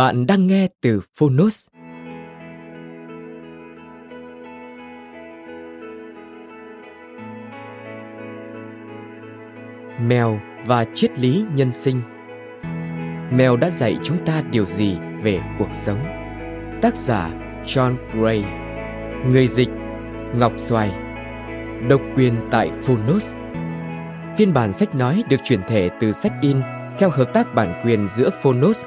Bạn đang nghe từ Phonos. Mèo và triết lý nhân sinh Mèo đã dạy chúng ta điều gì về cuộc sống? Tác giả John Gray Người dịch Ngọc Xoài Độc quyền tại Phonos Phiên bản sách nói được chuyển thể từ sách in theo hợp tác bản quyền giữa Phonos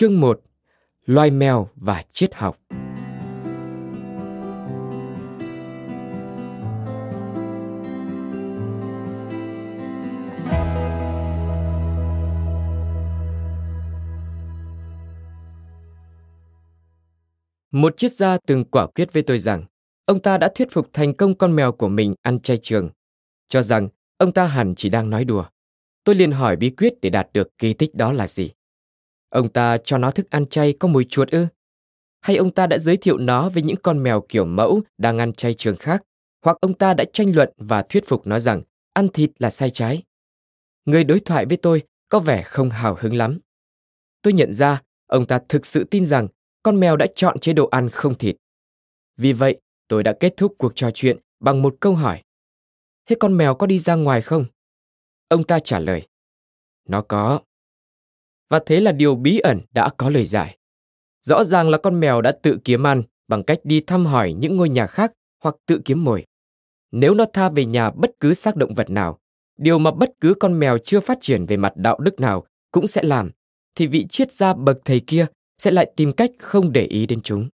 Chương 1 Loài mèo và triết học Một triết gia từng quả quyết với tôi rằng ông ta đã thuyết phục thành công con mèo của mình ăn chay trường, cho rằng ông ta hẳn chỉ đang nói đùa. Tôi liền hỏi bí quyết để đạt được kỳ tích đó là gì. Ông ta cho nó thức ăn chay có mùi chuột ư? Hay ông ta đã giới thiệu nó với những con mèo kiểu mẫu đang ăn chay trường khác? Hoặc ông ta đã tranh luận và thuyết phục nó rằng ăn thịt là sai trái? Người đối thoại với tôi có vẻ không hào hứng lắm. Tôi nhận ra ông ta thực sự tin rằng con mèo đã chọn chế độ ăn không thịt. Vì vậy, tôi đã kết thúc cuộc trò chuyện bằng một câu hỏi. Thế con mèo có đi ra ngoài không? Ông ta trả lời. Nó có. Và thế là điều bí ẩn đã có lời giải. Rõ ràng là con mèo đã tự kiếm ăn bằng cách đi thăm hỏi những ngôi nhà khác hoặc tự kiếm mồi. Nếu nó tha về nhà bất cứ xác động vật nào, điều mà bất cứ con mèo chưa phát triển về mặt đạo đức nào cũng sẽ làm, thì vị triết gia bậc thầy kia sẽ lại tìm cách không để ý đến chúng.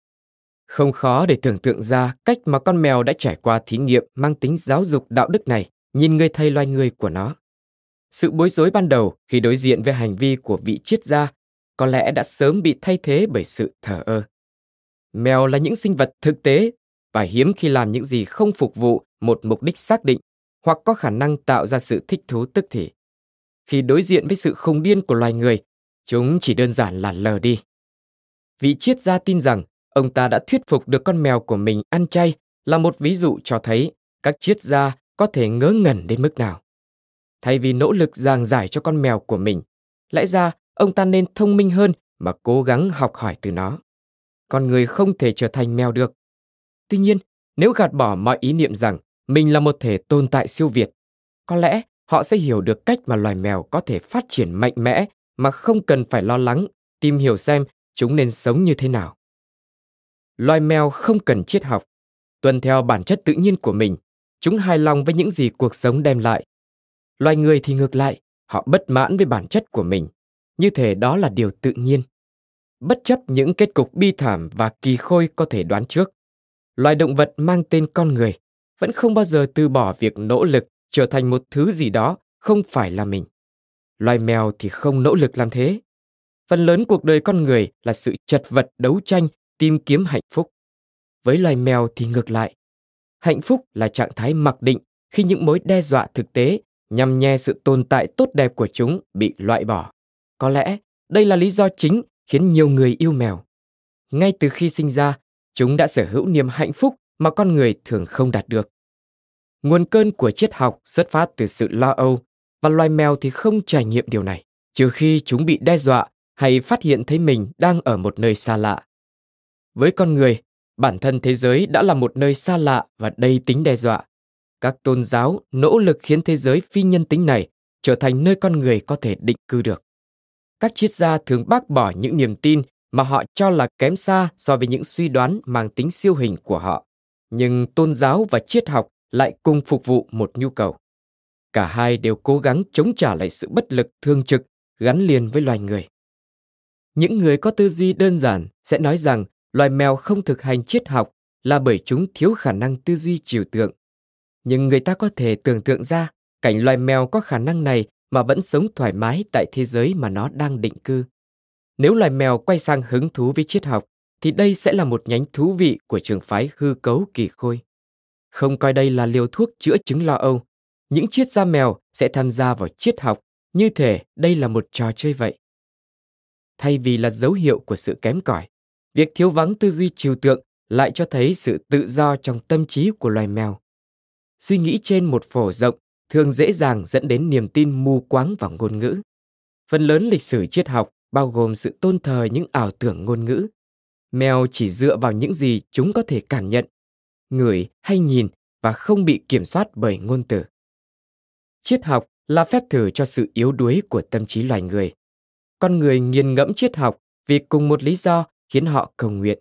Không khó để tưởng tượng ra cách mà con mèo đã trải qua thí nghiệm mang tính giáo dục đạo đức này nhìn người thầy loài người của nó. Sự bối rối ban đầu khi đối diện với hành vi của vị triết gia có lẽ đã sớm bị thay thế bởi sự thờ ơ. Mèo là những sinh vật thực tế và hiếm khi làm những gì không phục vụ một mục đích xác định hoặc có khả năng tạo ra sự thích thú tức thì. Khi đối diện với sự khùng điên của loài người, chúng chỉ đơn giản là lờ đi. Vị triết gia tin rằng ông ta đã thuyết phục được con mèo của mình ăn chay là một ví dụ cho thấy các triết gia có thể ngớ ngẩn đến mức nào thay vì nỗ lực giảng giải cho con mèo của mình. Lẽ ra, ông ta nên thông minh hơn mà cố gắng học hỏi từ nó. Con người không thể trở thành mèo được. Tuy nhiên, nếu gạt bỏ mọi ý niệm rằng mình là một thể tồn tại siêu việt, có lẽ họ sẽ hiểu được cách mà loài mèo có thể phát triển mạnh mẽ mà không cần phải lo lắng tìm hiểu xem chúng nên sống như thế nào. Loài mèo không cần triết học, tuân theo bản chất tự nhiên của mình, chúng hài lòng với những gì cuộc sống đem lại. Loài người thì ngược lại, họ bất mãn với bản chất của mình, như thể đó là điều tự nhiên. Bất chấp những kết cục bi thảm và kỳ khôi có thể đoán trước, loài động vật mang tên con người vẫn không bao giờ từ bỏ việc nỗ lực trở thành một thứ gì đó không phải là mình. Loài mèo thì không nỗ lực làm thế. Phần lớn cuộc đời con người là sự chật vật đấu tranh tìm kiếm hạnh phúc. Với loài mèo thì ngược lại. Hạnh phúc là trạng thái mặc định khi những mối đe dọa thực tế nhằm nhe sự tồn tại tốt đẹp của chúng bị loại bỏ. Có lẽ đây là lý do chính khiến nhiều người yêu mèo. Ngay từ khi sinh ra, chúng đã sở hữu niềm hạnh phúc mà con người thường không đạt được. Nguồn cơn của triết học xuất phát từ sự lo âu và loài mèo thì không trải nghiệm điều này, trừ khi chúng bị đe dọa hay phát hiện thấy mình đang ở một nơi xa lạ. Với con người, bản thân thế giới đã là một nơi xa lạ và đầy tính đe dọa. Các tôn giáo nỗ lực khiến thế giới phi nhân tính này trở thành nơi con người có thể định cư được. Các triết gia thường bác bỏ những niềm tin mà họ cho là kém xa so với những suy đoán mang tính siêu hình của họ. Nhưng tôn giáo và triết học lại cùng phục vụ một nhu cầu. Cả hai đều cố gắng chống trả lại sự bất lực thương trực gắn liền với loài người. Những người có tư duy đơn giản sẽ nói rằng loài mèo không thực hành triết học là bởi chúng thiếu khả năng tư duy trừu tượng. Nhưng người ta có thể tưởng tượng ra cảnh loài mèo có khả năng này mà vẫn sống thoải mái tại thế giới mà nó đang định cư. Nếu loài mèo quay sang hứng thú với triết học, thì đây sẽ là một nhánh thú vị của trường phái hư cấu kỳ khôi. Không coi đây là liều thuốc chữa chứng lo âu, những triết gia mèo sẽ tham gia vào triết học như thể đây là một trò chơi vậy. Thay vì là dấu hiệu của sự kém cỏi, việc thiếu vắng tư duy trừu tượng lại cho thấy sự tự do trong tâm trí của loài mèo. Suy nghĩ trên một phổ rộng thường dễ dàng dẫn đến niềm tin mù quáng vào ngôn ngữ. Phần lớn lịch sử triết học bao gồm sự tôn thờ những ảo tưởng ngôn ngữ. Mèo chỉ dựa vào những gì chúng có thể cảm nhận, ngửi hay nhìn và không bị kiểm soát bởi ngôn từ. Triết học là phép thử cho sự yếu đuối của tâm trí loài người. Con người nghiền ngẫm triết học vì cùng một lý do khiến họ cầu nguyện.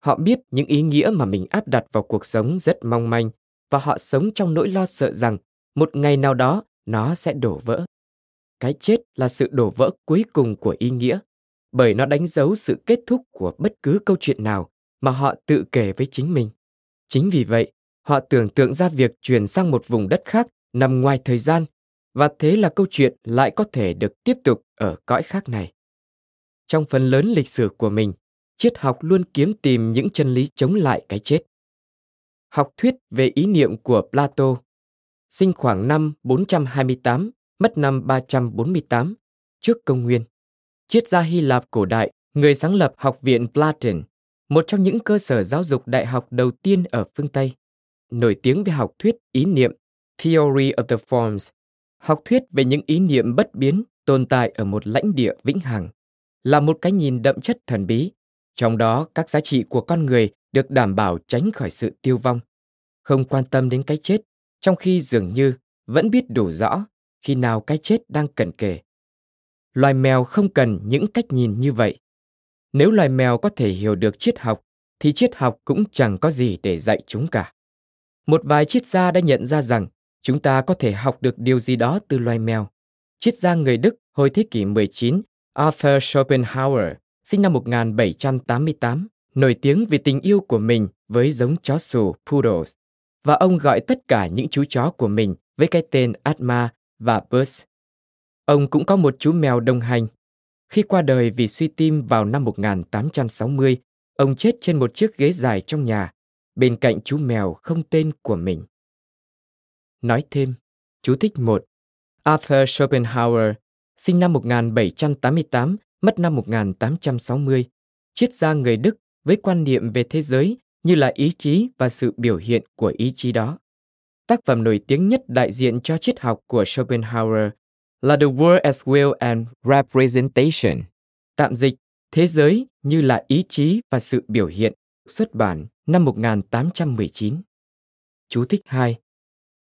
Họ biết những ý nghĩa mà mình áp đặt vào cuộc sống rất mong manh và họ sống trong nỗi lo sợ rằng một ngày nào đó nó sẽ đổ vỡ. Cái chết là sự đổ vỡ cuối cùng của ý nghĩa, bởi nó đánh dấu sự kết thúc của bất cứ câu chuyện nào mà họ tự kể với chính mình. Chính vì vậy, họ tưởng tượng ra việc chuyển sang một vùng đất khác nằm ngoài thời gian và thế là câu chuyện lại có thể được tiếp tục ở cõi khác này. Trong phần lớn lịch sử của mình, triết học luôn kiếm tìm những chân lý chống lại cái chết. Học thuyết về ý niệm của Plato. Sinh khoảng năm 428, mất năm 348 trước công nguyên. Triết gia Hy Lạp cổ đại, người sáng lập Học viện Platon, một trong những cơ sở giáo dục đại học đầu tiên ở phương Tây, nổi tiếng về học thuyết ý niệm Theory of the Forms, học thuyết về những ý niệm bất biến tồn tại ở một lãnh địa vĩnh hằng, là một cái nhìn đậm chất thần bí, trong đó các giá trị của con người được đảm bảo tránh khỏi sự tiêu vong, không quan tâm đến cái chết, trong khi dường như vẫn biết đủ rõ khi nào cái chết đang cận kề. Loài mèo không cần những cách nhìn như vậy. Nếu loài mèo có thể hiểu được triết học, thì triết học cũng chẳng có gì để dạy chúng cả. Một vài triết gia đã nhận ra rằng chúng ta có thể học được điều gì đó từ loài mèo. Triết gia người Đức hồi thế kỷ 19, Arthur Schopenhauer, sinh năm 1788, nổi tiếng vì tình yêu của mình với giống chó sù Poodles, và ông gọi tất cả những chú chó của mình với cái tên Atma và Buzz. Ông cũng có một chú mèo đồng hành. Khi qua đời vì suy tim vào năm 1860, ông chết trên một chiếc ghế dài trong nhà, bên cạnh chú mèo không tên của mình. Nói thêm, chú thích một Arthur Schopenhauer, sinh năm 1788, mất năm 1860, triết gia người Đức với quan niệm về thế giới như là ý chí và sự biểu hiện của ý chí đó. Tác phẩm nổi tiếng nhất đại diện cho triết học của Schopenhauer là The World as Will and Representation, tạm dịch Thế giới như là ý chí và sự biểu hiện, xuất bản năm 1819. Chú thích 2.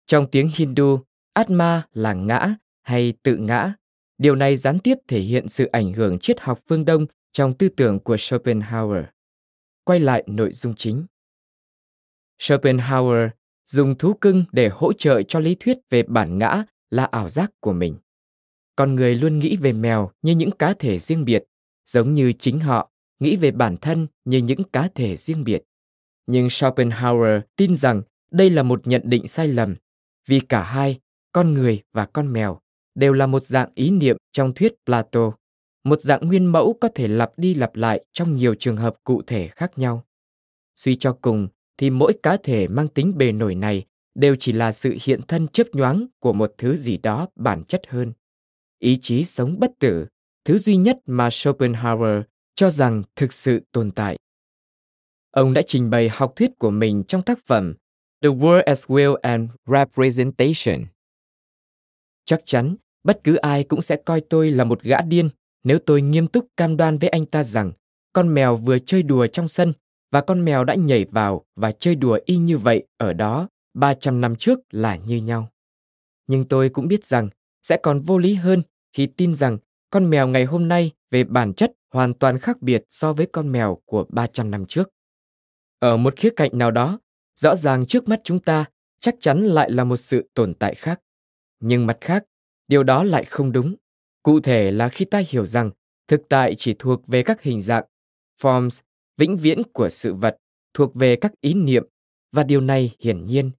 Trong tiếng Hindu, Atma là ngã hay tự ngã, Điều này gián tiếp thể hiện sự ảnh hưởng triết học phương Đông trong tư tưởng của Schopenhauer. Quay lại nội dung chính. Schopenhauer dùng thú cưng để hỗ trợ cho lý thuyết về bản ngã là ảo giác của mình. Con người luôn nghĩ về mèo như những cá thể riêng biệt, giống như chính họ nghĩ về bản thân như những cá thể riêng biệt. Nhưng Schopenhauer tin rằng đây là một nhận định sai lầm, vì cả hai, con người và con mèo, đều là một dạng ý niệm trong thuyết Plato, một dạng nguyên mẫu có thể lặp đi lặp lại trong nhiều trường hợp cụ thể khác nhau. Suy cho cùng thì mỗi cá thể mang tính bề nổi này đều chỉ là sự hiện thân chớp nhoáng của một thứ gì đó bản chất hơn. Ý chí sống bất tử, thứ duy nhất mà Schopenhauer cho rằng thực sự tồn tại. Ông đã trình bày học thuyết của mình trong tác phẩm The World as Will and Representation. Chắc chắn, bất cứ ai cũng sẽ coi tôi là một gã điên nếu tôi nghiêm túc cam đoan với anh ta rằng con mèo vừa chơi đùa trong sân và con mèo đã nhảy vào và chơi đùa y như vậy ở đó 300 năm trước là như nhau. Nhưng tôi cũng biết rằng sẽ còn vô lý hơn khi tin rằng con mèo ngày hôm nay về bản chất hoàn toàn khác biệt so với con mèo của 300 năm trước. Ở một khía cạnh nào đó, rõ ràng trước mắt chúng ta chắc chắn lại là một sự tồn tại khác. Nhưng mặt khác, điều đó lại không đúng. Cụ thể là khi ta hiểu rằng thực tại chỉ thuộc về các hình dạng, forms, vĩnh viễn của sự vật, thuộc về các ý niệm, và điều này hiển nhiên,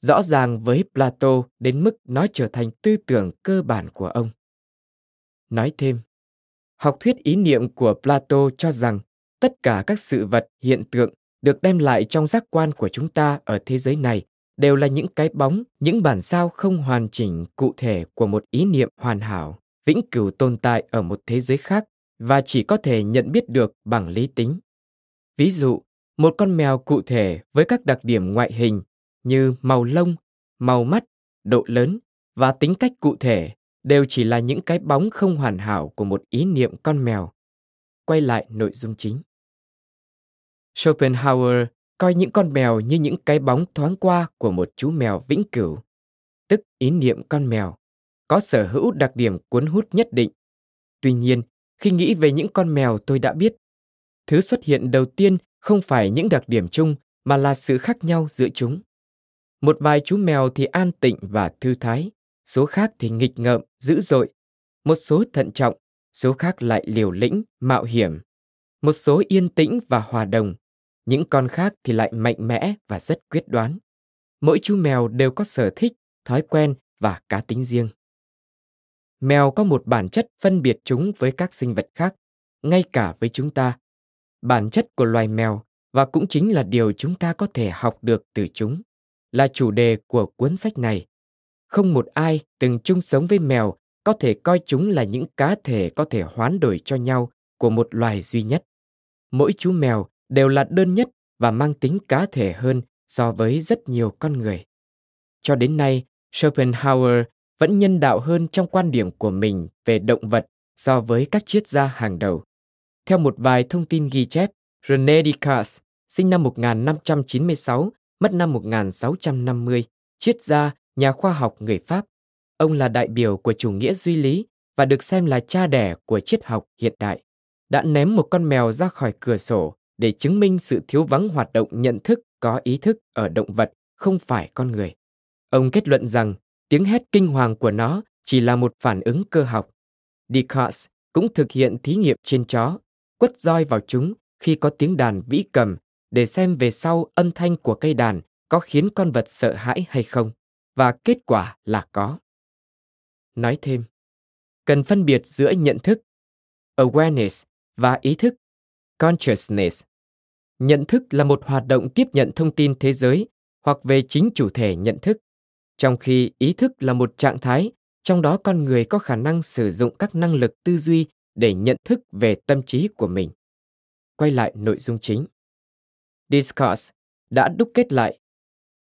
rõ ràng với Plato đến mức nó trở thành tư tưởng cơ bản của ông. Nói thêm, học thuyết ý niệm của Plato cho rằng tất cả các sự vật hiện tượng được đem lại trong giác quan của chúng ta ở thế giới này đều là những cái bóng, những bản sao không hoàn chỉnh cụ thể của một ý niệm hoàn hảo, vĩnh cửu tồn tại ở một thế giới khác và chỉ có thể nhận biết được bằng lý tính. Ví dụ, một con mèo cụ thể với các đặc điểm ngoại hình như màu lông, màu mắt, độ lớn và tính cách cụ thể đều chỉ là những cái bóng không hoàn hảo của một ý niệm con mèo. Quay lại nội dung chính. Schopenhauer coi những con mèo như những cái bóng thoáng qua của một chú mèo vĩnh cửu, tức ý niệm con mèo, có sở hữu đặc điểm cuốn hút nhất định. Tuy nhiên, khi nghĩ về những con mèo tôi đã biết, thứ xuất hiện đầu tiên không phải những đặc điểm chung mà là sự khác nhau giữa chúng. Một vài chú mèo thì an tịnh và thư thái, số khác thì nghịch ngợm, dữ dội. Một số thận trọng, số khác lại liều lĩnh, mạo hiểm. Một số yên tĩnh và hòa đồng, những con khác thì lại mạnh mẽ và rất quyết đoán. Mỗi chú mèo đều có sở thích, thói quen và cá tính riêng. Mèo có một bản chất phân biệt chúng với các sinh vật khác, ngay cả với chúng ta. Bản chất của loài mèo và cũng chính là điều chúng ta có thể học được từ chúng, là chủ đề của cuốn sách này. Không một ai từng chung sống với mèo có thể coi chúng là những cá thể có thể hoán đổi cho nhau của một loài duy nhất. Mỗi chú mèo đều là đơn nhất và mang tính cá thể hơn so với rất nhiều con người. Cho đến nay, Schopenhauer vẫn nhân đạo hơn trong quan điểm của mình về động vật so với các triết gia hàng đầu. Theo một vài thông tin ghi chép, René Descartes, sinh năm 1596, mất năm 1650, triết gia, nhà khoa học người Pháp. Ông là đại biểu của chủ nghĩa duy lý và được xem là cha đẻ của triết học hiện đại. Đã ném một con mèo ra khỏi cửa sổ để chứng minh sự thiếu vắng hoạt động nhận thức có ý thức ở động vật không phải con người. Ông kết luận rằng tiếng hét kinh hoàng của nó chỉ là một phản ứng cơ học. Descartes cũng thực hiện thí nghiệm trên chó, quất roi vào chúng khi có tiếng đàn vĩ cầm để xem về sau âm thanh của cây đàn có khiến con vật sợ hãi hay không, và kết quả là có. Nói thêm, cần phân biệt giữa nhận thức, awareness và ý thức, consciousness. Nhận thức là một hoạt động tiếp nhận thông tin thế giới hoặc về chính chủ thể nhận thức, trong khi ý thức là một trạng thái trong đó con người có khả năng sử dụng các năng lực tư duy để nhận thức về tâm trí của mình. Quay lại nội dung chính. Discourse đã đúc kết lại.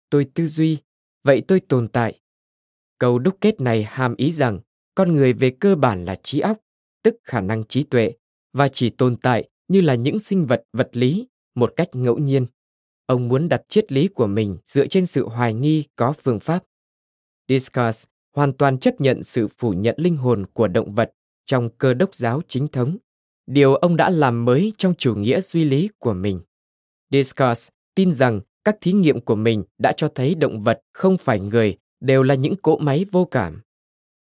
Tôi tư duy, vậy tôi tồn tại. Câu đúc kết này hàm ý rằng con người về cơ bản là trí óc, tức khả năng trí tuệ, và chỉ tồn tại như là những sinh vật vật lý một cách ngẫu nhiên. Ông muốn đặt triết lý của mình dựa trên sự hoài nghi có phương pháp. Discourse hoàn toàn chấp nhận sự phủ nhận linh hồn của động vật trong cơ đốc giáo chính thống, điều ông đã làm mới trong chủ nghĩa duy lý của mình. Discourse tin rằng các thí nghiệm của mình đã cho thấy động vật không phải người đều là những cỗ máy vô cảm.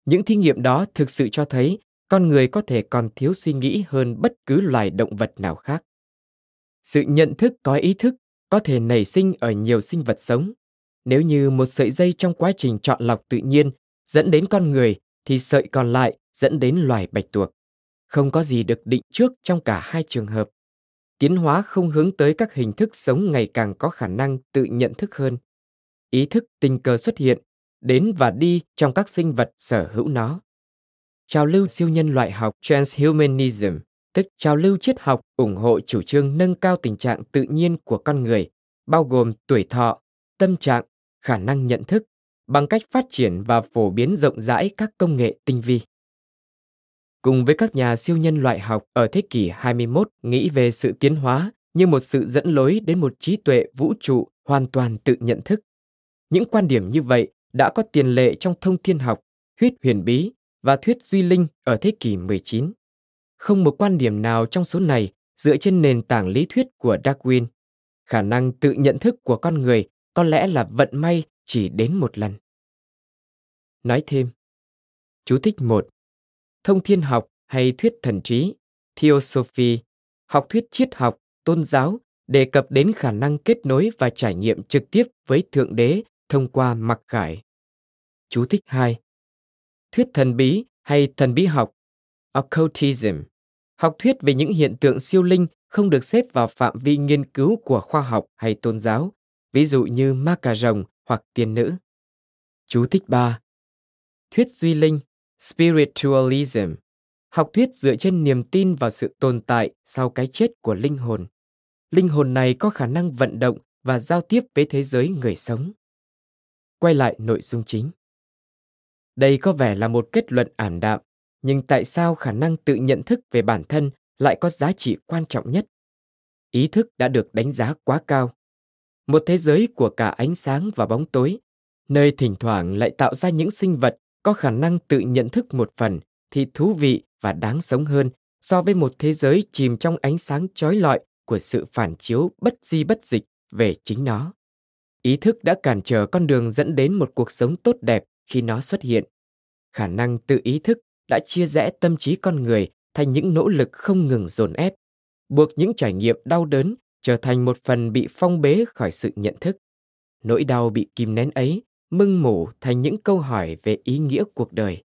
Những thí nghiệm đó thực sự cho thấy con người có thể còn thiếu suy nghĩ hơn bất cứ loài động vật nào khác. Sự nhận thức có ý thức có thể nảy sinh ở nhiều sinh vật sống. Nếu như một sợi dây trong quá trình chọn lọc tự nhiên dẫn đến con người thì sợi còn lại dẫn đến loài bạch tuộc. Không có gì được định trước trong cả hai trường hợp. Tiến hóa không hướng tới các hình thức sống ngày càng có khả năng tự nhận thức hơn. Ý thức tình cờ xuất hiện, đến và đi trong các sinh vật sở hữu nó. Trào lưu siêu nhân loại học transhumanism, tức trào lưu triết học ủng hộ chủ trương nâng cao tình trạng tự nhiên của con người, bao gồm tuổi thọ, tâm trạng, khả năng nhận thức, bằng cách phát triển và phổ biến rộng rãi các công nghệ tinh vi. Cùng với các nhà siêu nhân loại học ở thế kỷ 21 nghĩ về sự tiến hóa như một sự dẫn lối đến một trí tuệ vũ trụ hoàn toàn tự nhận thức. Những quan điểm như vậy đã có tiền lệ trong thông thiên học, thuyết huyền bí và thuyết duy linh ở thế kỷ 19. Không một quan điểm nào trong số này dựa trên nền tảng lý thuyết của Darwin. Khả năng tự nhận thức của con người có lẽ là vận may chỉ đến một lần. Nói thêm. Chú thích 1. Thông thiên học hay thuyết thần trí, Theosophy, học thuyết triết học, tôn giáo đề cập đến khả năng kết nối và trải nghiệm trực tiếp với Thượng Đế thông qua mặc khải. Chú thích 2. Thuyết thần bí hay thần bí học, occultism, học thuyết về những hiện tượng siêu linh không được xếp vào phạm vi nghiên cứu của khoa học hay tôn giáo, ví dụ như ma cà rồng hoặc tiên nữ. Chú thích 3. Thuyết duy linh, spiritualism, học thuyết dựa trên niềm tin vào sự tồn tại sau cái chết của linh hồn. Linh hồn này có khả năng vận động và giao tiếp với thế giới người sống. Quay lại nội dung chính. Đây có vẻ là một kết luận ảm đạm, nhưng tại sao khả năng tự nhận thức về bản thân lại có giá trị quan trọng nhất? Ý thức đã được đánh giá quá cao. Một thế giới của cả ánh sáng và bóng tối, nơi thỉnh thoảng lại tạo ra những sinh vật có khả năng tự nhận thức một phần thì thú vị và đáng sống hơn so với một thế giới chìm trong ánh sáng chói lọi của sự phản chiếu bất di bất dịch về chính nó. Ý thức đã cản trở con đường dẫn đến một cuộc sống tốt đẹp khi nó xuất hiện. Khả năng tự ý thức đã chia rẽ tâm trí con người thành những nỗ lực không ngừng dồn ép, buộc những trải nghiệm đau đớn trở thành một phần bị phong bế khỏi sự nhận thức. Nỗi đau bị kìm nén ấy mưng mủ thành những câu hỏi về ý nghĩa cuộc đời.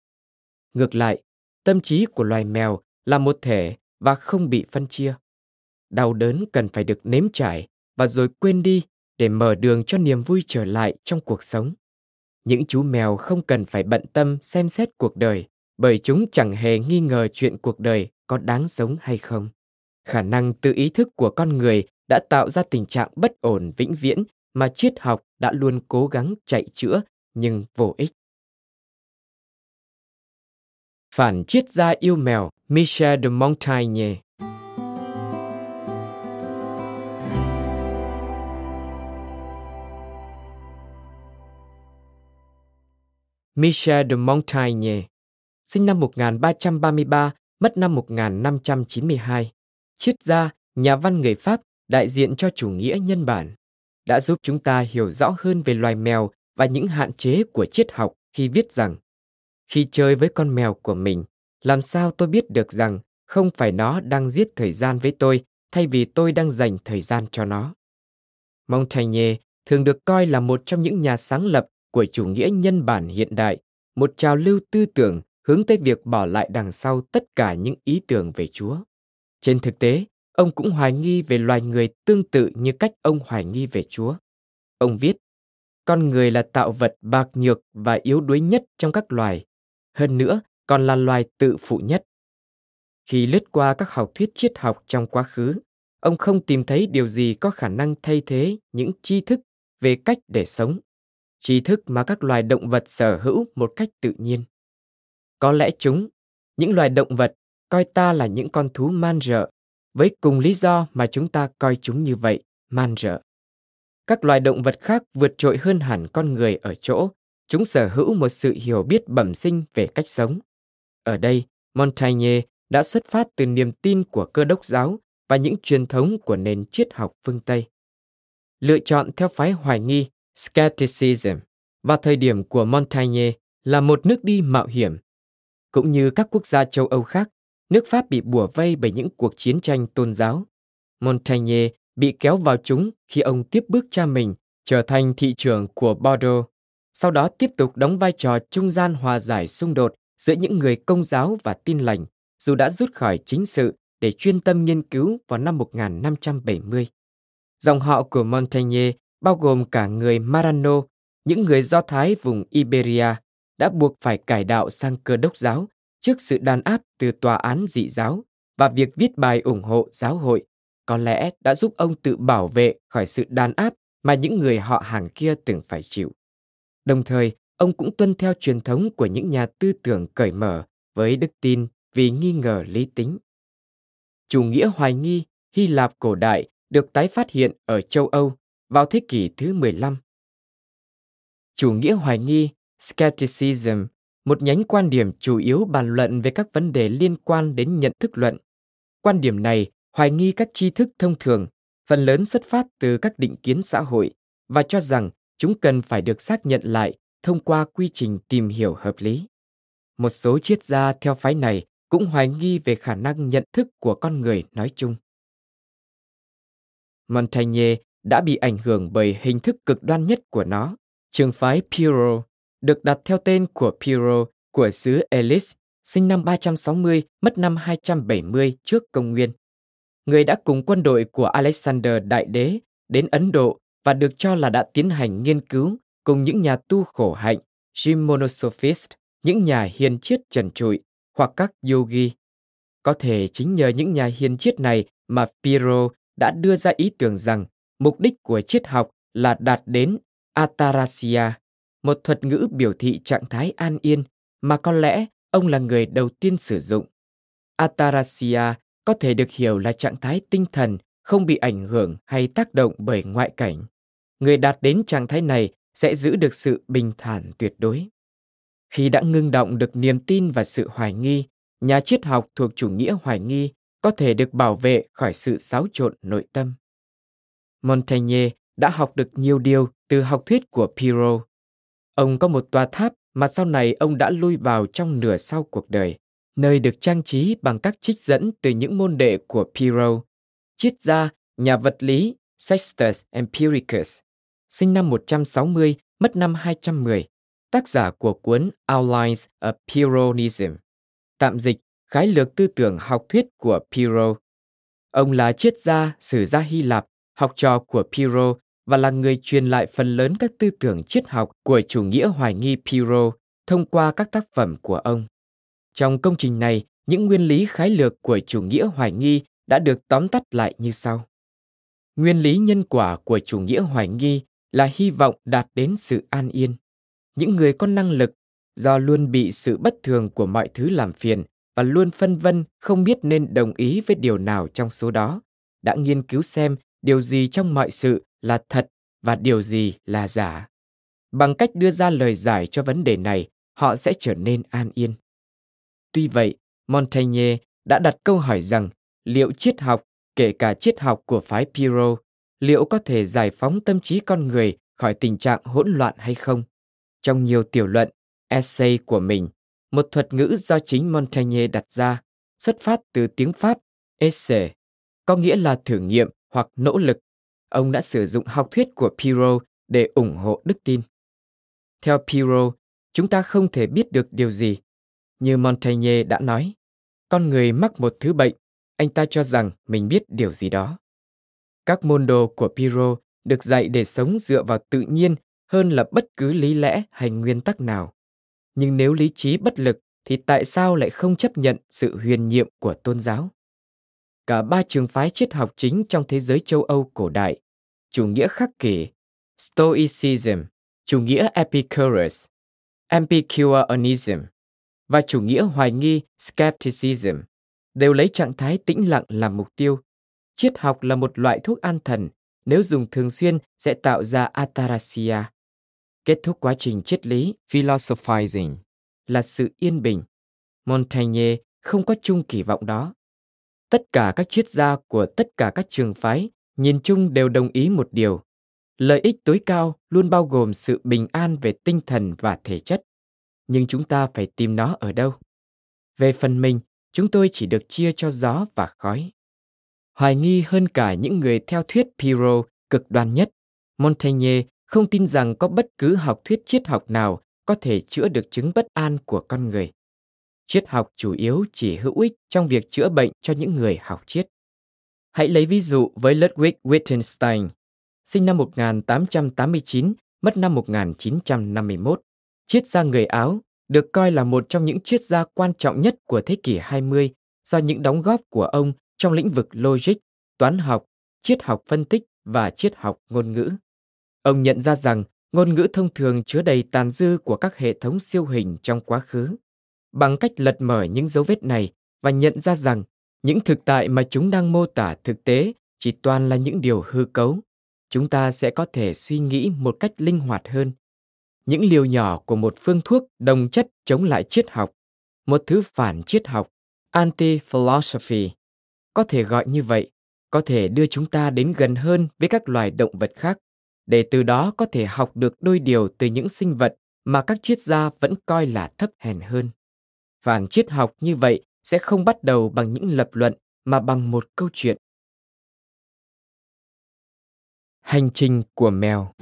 Ngược lại, tâm trí của loài mèo là một thể và không bị phân chia. Đau đớn cần phải được nếm trải và rồi quên đi để mở đường cho niềm vui trở lại trong cuộc sống. Những chú mèo không cần phải bận tâm xem xét cuộc đời bởi chúng chẳng hề nghi ngờ chuyện cuộc đời có đáng sống hay không. Khả năng tự ý thức của con người đã tạo ra tình trạng bất ổn vĩnh viễn mà triết học đã luôn cố gắng chạy chữa nhưng vô ích. Phản triết gia yêu mèo Michel de Montaigne. Michel de Montaigne, sinh năm 1333, mất năm 1592, triết gia, nhà văn người Pháp đại diện cho chủ nghĩa nhân bản đã giúp chúng ta hiểu rõ hơn về loài mèo và những hạn chế của triết học khi viết rằng khi chơi với con mèo của mình, làm sao tôi biết được rằng không phải nó đang giết thời gian với tôi thay vì tôi đang dành thời gian cho nó. Montaigne thường được coi là một trong những nhà sáng lập của chủ nghĩa nhân bản hiện đại, một trào lưu tư tưởng hướng tới việc bỏ lại đằng sau tất cả những ý tưởng về Chúa. Trên thực tế, ông cũng hoài nghi về loài người tương tự như cách ông hoài nghi về Chúa. Ông viết, con người là tạo vật bạc nhược và yếu đuối nhất trong các loài, hơn nữa còn là loài tự phụ nhất. Khi lướt qua các học thuyết triết học trong quá khứ, ông không tìm thấy điều gì có khả năng thay thế những tri thức về cách để sống, tri thức mà các loài động vật sở hữu một cách tự nhiên. Có lẽ chúng, những loài động vật, coi ta là những con thú man rợ với cùng lý do mà chúng ta coi chúng như vậy, man rợ. Các loài động vật khác vượt trội hơn hẳn con người ở chỗ, chúng sở hữu một sự hiểu biết bẩm sinh về cách sống. Ở đây, Montaigne đã xuất phát từ niềm tin của cơ đốc giáo và những truyền thống của nền triết học phương Tây. Lựa chọn theo phái hoài nghi, skepticism, vào thời điểm của Montaigne là một nước đi mạo hiểm. Cũng như các quốc gia châu Âu khác, nước Pháp bị bùa vây bởi những cuộc chiến tranh tôn giáo. Montaigne bị kéo vào chúng khi ông tiếp bước cha mình trở thành thị trưởng của Bordeaux, sau đó tiếp tục đóng vai trò trung gian hòa giải xung đột giữa những người công giáo và tin lành, dù đã rút khỏi chính sự để chuyên tâm nghiên cứu vào năm 1570. Dòng họ của Montaigne bao gồm cả người Marano, những người Do Thái vùng Iberia, đã buộc phải cải đạo sang cơ đốc giáo trước sự đàn áp từ tòa án dị giáo và việc viết bài ủng hộ giáo hội có lẽ đã giúp ông tự bảo vệ khỏi sự đàn áp mà những người họ hàng kia từng phải chịu. Đồng thời, ông cũng tuân theo truyền thống của những nhà tư tưởng cởi mở với đức tin vì nghi ngờ lý tính. Chủ nghĩa hoài nghi Hy Lạp cổ đại được tái phát hiện ở châu Âu vào thế kỷ thứ 15. Chủ nghĩa hoài nghi Skepticism, một nhánh quan điểm chủ yếu bàn luận về các vấn đề liên quan đến nhận thức luận. Quan điểm này hoài nghi các tri thức thông thường, phần lớn xuất phát từ các định kiến xã hội và cho rằng chúng cần phải được xác nhận lại thông qua quy trình tìm hiểu hợp lý. Một số triết gia theo phái này cũng hoài nghi về khả năng nhận thức của con người nói chung. Montaigne đã bị ảnh hưởng bởi hình thức cực đoan nhất của nó, trường phái Pyrrho, được đặt theo tên của Pyrrho của xứ Elis, sinh năm 360, mất năm 270 trước công nguyên. Người đã cùng quân đội của Alexander Đại Đế đến Ấn Độ và được cho là đã tiến hành nghiên cứu cùng những nhà tu khổ hạnh, Shimonosophist, những nhà hiền triết trần trụi hoặc các yogi. Có thể chính nhờ những nhà hiền triết này mà Pyrrho đã đưa ra ý tưởng rằng mục đích của triết học là đạt đến atarasia, một thuật ngữ biểu thị trạng thái an yên mà có lẽ ông là người đầu tiên sử dụng. Atarasia có thể được hiểu là trạng thái tinh thần không bị ảnh hưởng hay tác động bởi ngoại cảnh. Người đạt đến trạng thái này sẽ giữ được sự bình thản tuyệt đối. Khi đã ngưng động được niềm tin và sự hoài nghi, nhà triết học thuộc chủ nghĩa hoài nghi có thể được bảo vệ khỏi sự xáo trộn nội tâm. Montaigne đã học được nhiều điều từ học thuyết của Pyrrho. Ông có một tòa tháp mà sau này ông đã lui vào trong nửa sau cuộc đời, nơi được trang trí bằng các trích dẫn từ những môn đệ của Pyrrho, triết gia, nhà vật lý Sextus Empiricus, sinh năm 160, mất năm 210, tác giả của cuốn Outlines of Pyrrhonism, tạm dịch khái lược tư tưởng học thuyết của Pyrrho. Ông là triết gia, sử gia Hy Lạp, học trò của Pyrrho và là người truyền lại phần lớn các tư tưởng triết học của chủ nghĩa hoài nghi Piro thông qua các tác phẩm của ông. Trong công trình này, những nguyên lý khái lược của chủ nghĩa hoài nghi đã được tóm tắt lại như sau. Nguyên lý nhân quả của chủ nghĩa hoài nghi là hy vọng đạt đến sự an yên. Những người có năng lực do luôn bị sự bất thường của mọi thứ làm phiền và luôn phân vân không biết nên đồng ý với điều nào trong số đó, đã nghiên cứu xem điều gì trong mọi sự là thật và điều gì là giả. Bằng cách đưa ra lời giải cho vấn đề này, họ sẽ trở nên an yên. Tuy vậy, Montaigne đã đặt câu hỏi rằng liệu triết học, kể cả triết học của phái piro liệu có thể giải phóng tâm trí con người khỏi tình trạng hỗn loạn hay không? Trong nhiều tiểu luận, essay của mình, một thuật ngữ do chính Montaigne đặt ra, xuất phát từ tiếng Pháp esse, có nghĩa là thử nghiệm hoặc nỗ lực. Ông đã sử dụng học thuyết của Piro để ủng hộ đức tin. Theo Piro, chúng ta không thể biết được điều gì. Như Montaigne đã nói, con người mắc một thứ bệnh, anh ta cho rằng mình biết điều gì đó. Các môn đồ của Piro được dạy để sống dựa vào tự nhiên hơn là bất cứ lý lẽ hay nguyên tắc nào. Nhưng nếu lý trí bất lực thì tại sao lại không chấp nhận sự huyền nhiệm của tôn giáo? Cả ba trường phái triết học chính trong thế giới châu Âu cổ đại, chủ nghĩa khắc kỷ, Stoicism, chủ nghĩa Epicurus, Epicureanism và chủ nghĩa hoài nghi Skepticism đều lấy trạng thái tĩnh lặng làm mục tiêu. Triết học là một loại thuốc an thần, nếu dùng thường xuyên sẽ tạo ra ataraxia. Kết thúc quá trình triết lý philosophizing là sự yên bình. Montaigne không có chung kỳ vọng đó. Tất cả các triết gia của tất cả các trường phái nhìn chung đều đồng ý một điều. Lợi ích tối cao luôn bao gồm sự bình an về tinh thần và thể chất. Nhưng chúng ta phải tìm nó ở đâu? Về phần mình, chúng tôi chỉ được chia cho gió và khói. Hoài nghi hơn cả những người theo thuyết Piro cực đoan nhất, Montaigne không tin rằng có bất cứ học thuyết triết học nào có thể chữa được chứng bất an của con người. Triết học chủ yếu chỉ hữu ích trong việc chữa bệnh cho những người học triết. Hãy lấy ví dụ với Ludwig Wittgenstein, sinh năm 1889, mất năm 1951. Triết gia người Áo được coi là một trong những triết gia quan trọng nhất của thế kỷ 20 do những đóng góp của ông trong lĩnh vực logic, toán học, triết học phân tích và triết học ngôn ngữ. Ông nhận ra rằng ngôn ngữ thông thường chứa đầy tàn dư của các hệ thống siêu hình trong quá khứ. Bằng cách lật mở những dấu vết này và nhận ra rằng những thực tại mà chúng đang mô tả thực tế chỉ toàn là những điều hư cấu, chúng ta sẽ có thể suy nghĩ một cách linh hoạt hơn. Những liều nhỏ của một phương thuốc đồng chất chống lại triết học, một thứ phản triết học, anti-philosophy, có thể gọi như vậy, có thể đưa chúng ta đến gần hơn với các loài động vật khác để từ đó có thể học được đôi điều từ những sinh vật mà các triết gia vẫn coi là thấp hèn hơn. Phản triết học như vậy sẽ không bắt đầu bằng những lập luận mà bằng một câu chuyện. Hành trình của mèo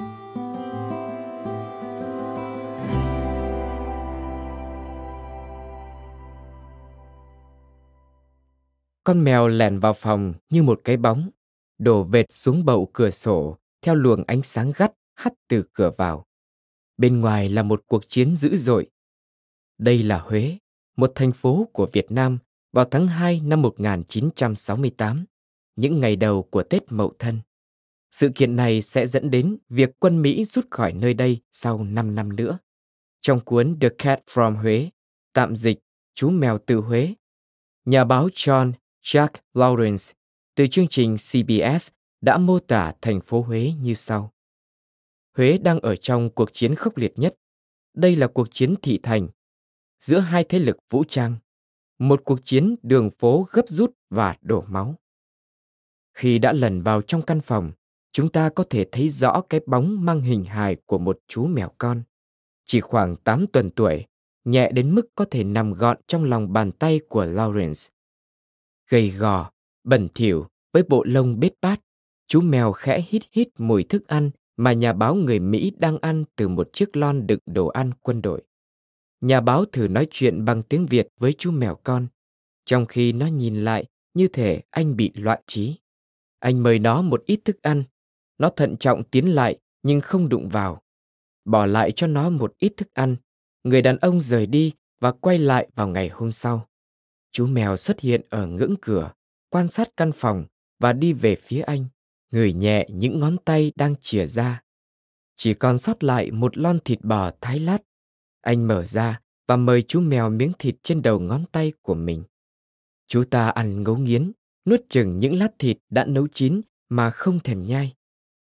Con mèo lèn vào phòng như một cái bóng, đổ vệt xuống bậu cửa sổ theo luồng ánh sáng gắt hắt từ cửa vào. Bên ngoài là một cuộc chiến dữ dội. Đây là Huế, một thành phố của Việt Nam vào tháng 2 năm 1968, những ngày đầu của Tết Mậu Thân. Sự kiện này sẽ dẫn đến việc quân Mỹ rút khỏi nơi đây sau 5 năm nữa. Trong cuốn The Cat from Huế, tạm dịch Chú mèo từ Huế, nhà báo John Jack Lawrence từ chương trình CBS đã mô tả thành phố Huế như sau. Huế đang ở trong cuộc chiến khốc liệt nhất. Đây là cuộc chiến thị thành giữa hai thế lực vũ trang, một cuộc chiến đường phố gấp rút và đổ máu. Khi đã lần vào trong căn phòng, chúng ta có thể thấy rõ cái bóng mang hình hài của một chú mèo con. Chỉ khoảng 8 tuần tuổi, nhẹ đến mức có thể nằm gọn trong lòng bàn tay của Lawrence. Gầy gò, bẩn thỉu với bộ lông bết bát, chú mèo khẽ hít hít mùi thức ăn mà nhà báo người Mỹ đang ăn từ một chiếc lon đựng đồ ăn quân đội. Nhà báo thử nói chuyện bằng tiếng Việt với chú mèo con, trong khi nó nhìn lại như thể anh bị loạn trí. Anh mời nó một ít thức ăn. Nó thận trọng tiến lại nhưng không đụng vào. Bỏ lại cho nó một ít thức ăn. Người đàn ông rời đi và quay lại vào ngày hôm sau. Chú mèo xuất hiện ở ngưỡng cửa, quan sát căn phòng và đi về phía anh người nhẹ những ngón tay đang chìa ra. Chỉ còn sót lại một lon thịt bò thái lát. Anh mở ra và mời chú mèo miếng thịt trên đầu ngón tay của mình. Chú ta ăn ngấu nghiến, nuốt chừng những lát thịt đã nấu chín mà không thèm nhai.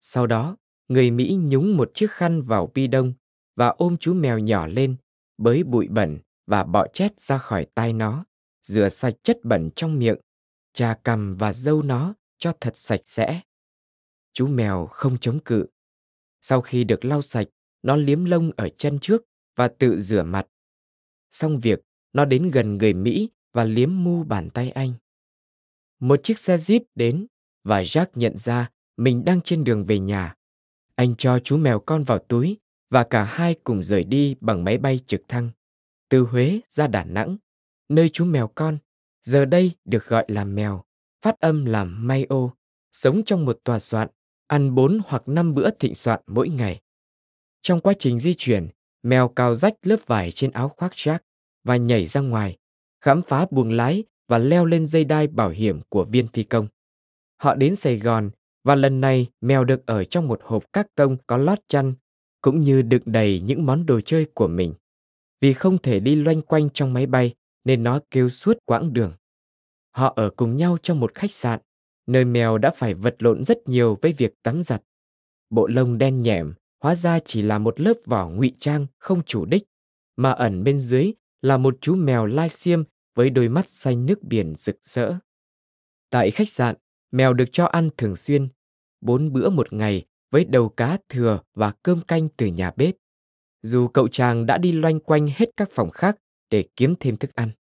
Sau đó, người Mỹ nhúng một chiếc khăn vào bi đông và ôm chú mèo nhỏ lên, bới bụi bẩn và bọ chét ra khỏi tai nó, rửa sạch chất bẩn trong miệng, trà cằm và dâu nó cho thật sạch sẽ. Chú mèo không chống cự. Sau khi được lau sạch, nó liếm lông ở chân trước và tự rửa mặt. Xong việc, nó đến gần người Mỹ và liếm mu bàn tay anh. Một chiếc xe Jeep đến và Jack nhận ra mình đang trên đường về nhà. Anh cho chú mèo con vào túi và cả hai cùng rời đi bằng máy bay trực thăng từ Huế ra Đà Nẵng, nơi chú mèo con giờ đây được gọi là mèo, phát âm là Mayo, sống trong một tòa soạn ăn 4 hoặc 5 bữa thịnh soạn mỗi ngày. Trong quá trình di chuyển, mèo cào rách lớp vải trên áo khoác Jack và nhảy ra ngoài, khám phá buồng lái và leo lên dây đai bảo hiểm của viên phi công. Họ đến Sài Gòn và lần này mèo được ở trong một hộp các tông có lót chăn cũng như đựng đầy những món đồ chơi của mình. Vì không thể đi loanh quanh trong máy bay nên nó kêu suốt quãng đường. Họ ở cùng nhau trong một khách sạn nơi mèo đã phải vật lộn rất nhiều với việc tắm giặt. Bộ lông đen nhẹm hóa ra chỉ là một lớp vỏ ngụy trang không chủ đích, mà ẩn bên dưới là một chú mèo lai xiêm với đôi mắt xanh nước biển rực rỡ. Tại khách sạn, mèo được cho ăn thường xuyên, bốn bữa một ngày với đầu cá thừa và cơm canh từ nhà bếp. Dù cậu chàng đã đi loanh quanh hết các phòng khác để kiếm thêm thức ăn.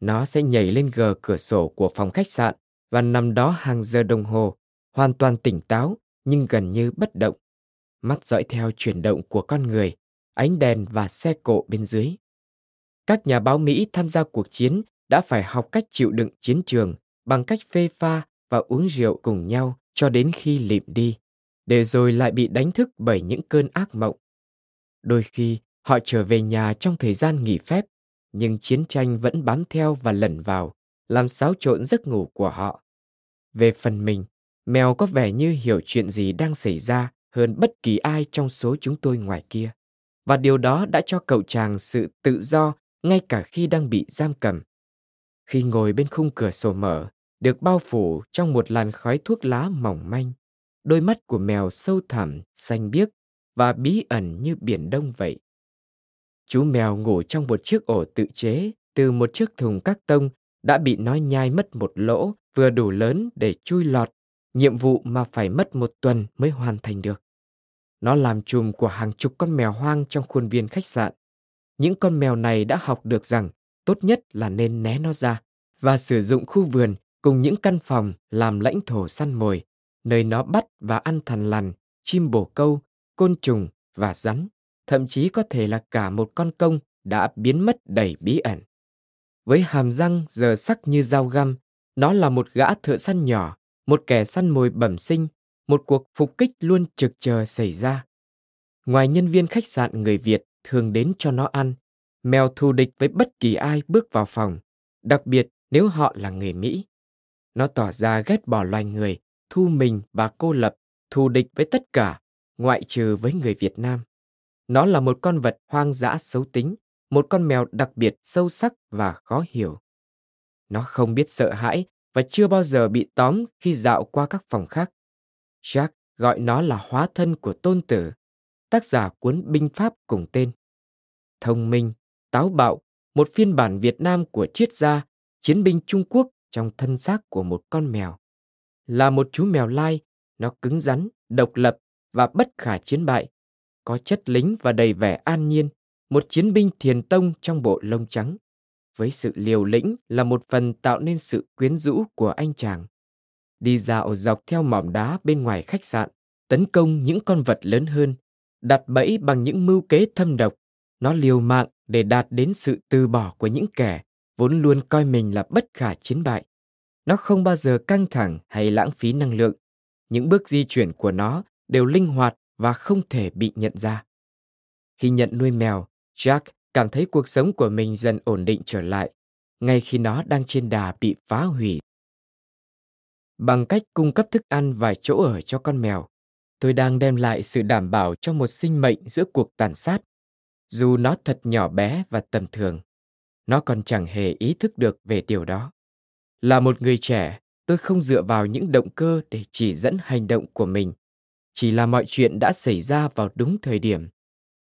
Nó sẽ nhảy lên gờ cửa sổ của phòng khách sạn và nằm đó hàng giờ đồng hồ, hoàn toàn tỉnh táo nhưng gần như bất động. Mắt dõi theo chuyển động của con người, ánh đèn và xe cộ bên dưới. Các nhà báo Mỹ tham gia cuộc chiến đã phải học cách chịu đựng chiến trường bằng cách phê pha và uống rượu cùng nhau cho đến khi lịm đi, để rồi lại bị đánh thức bởi những cơn ác mộng. Đôi khi họ trở về nhà trong thời gian nghỉ phép, nhưng chiến tranh vẫn bám theo và lẩn vào, làm xáo trộn giấc ngủ của họ. Về phần mình, mèo có vẻ như hiểu chuyện gì đang xảy ra hơn bất kỳ ai trong số chúng tôi ngoài kia. Và điều đó đã cho cậu chàng sự tự do ngay cả khi đang bị giam cầm. Khi ngồi bên khung cửa sổ mở, được bao phủ trong một làn khói thuốc lá mỏng manh, đôi mắt của mèo sâu thẳm, xanh biếc và bí ẩn như biển đông vậy. Chú mèo ngủ trong một chiếc ổ tự chế từ một chiếc thùng các tông đã bị nó nhai mất một lỗ vừa đủ lớn để chui lọt, nhiệm vụ mà phải mất một tuần mới hoàn thành được. Nó làm chùm của hàng chục con mèo hoang trong khuôn viên khách sạn. Những con mèo này đã học được rằng tốt nhất là nên né nó ra và sử dụng khu vườn cùng những căn phòng làm lãnh thổ săn mồi, nơi nó bắt và ăn thằn lằn, chim bồ câu, côn trùng và rắn, thậm chí có thể là cả một con công đã biến mất đầy bí ẩn. Với hàm răng giờ sắc như dao găm, nó là một gã thợ săn nhỏ, một kẻ săn mồi bẩm sinh, một cuộc phục kích luôn trực chờ xảy ra. Ngoài nhân viên khách sạn người Việt thường đến cho nó ăn, mèo thù địch với bất kỳ ai bước vào phòng, đặc biệt nếu họ là người Mỹ. Nó tỏ ra ghét bỏ loài người, thu mình và cô lập, thù địch với tất cả, ngoại trừ với người Việt Nam. Nó là một con vật hoang dã xấu tính, một con mèo đặc biệt sâu sắc và khó hiểu. Nó không biết sợ hãi và chưa bao giờ bị tóm khi dạo qua các phòng khác. Jack gọi nó là hóa thân của tôn tử, tác giả cuốn binh pháp cùng tên. Thông minh, táo bạo, một phiên bản Việt Nam của triết gia, chiến binh Trung Quốc trong thân xác của một con mèo. Là một chú mèo lai, nó cứng rắn, độc lập và bất khả chiến bại. Có chất lính và đầy vẻ an nhiên, một chiến binh thiền tông trong bộ lông trắng. Với sự liều lĩnh là một phần tạo nên sự quyến rũ của anh chàng. Đi dạo dọc theo mỏm đá bên ngoài khách sạn, tấn công những con vật lớn hơn, đặt bẫy bằng những mưu kế thâm độc. Nó liều mạng để đạt đến sự từ bỏ của những kẻ vốn luôn coi mình là bất khả chiến bại. Nó không bao giờ căng thẳng hay lãng phí năng lượng. Những bước di chuyển của nó đều linh hoạt và không thể bị nhận ra. Khi nhận nuôi mèo, Jack cảm thấy cuộc sống của mình dần ổn định trở lại, ngay khi nó đang trên đà bị phá hủy. Bằng cách cung cấp thức ăn và chỗ ở cho con mèo, tôi đang đem lại sự đảm bảo cho một sinh mệnh giữa cuộc tàn sát. Dù nó thật nhỏ bé và tầm thường, nó còn chẳng hề ý thức được về điều đó. Là một người trẻ, tôi không dựa vào những động cơ để chỉ dẫn hành động của mình. Chỉ là mọi chuyện đã xảy ra vào đúng thời điểm.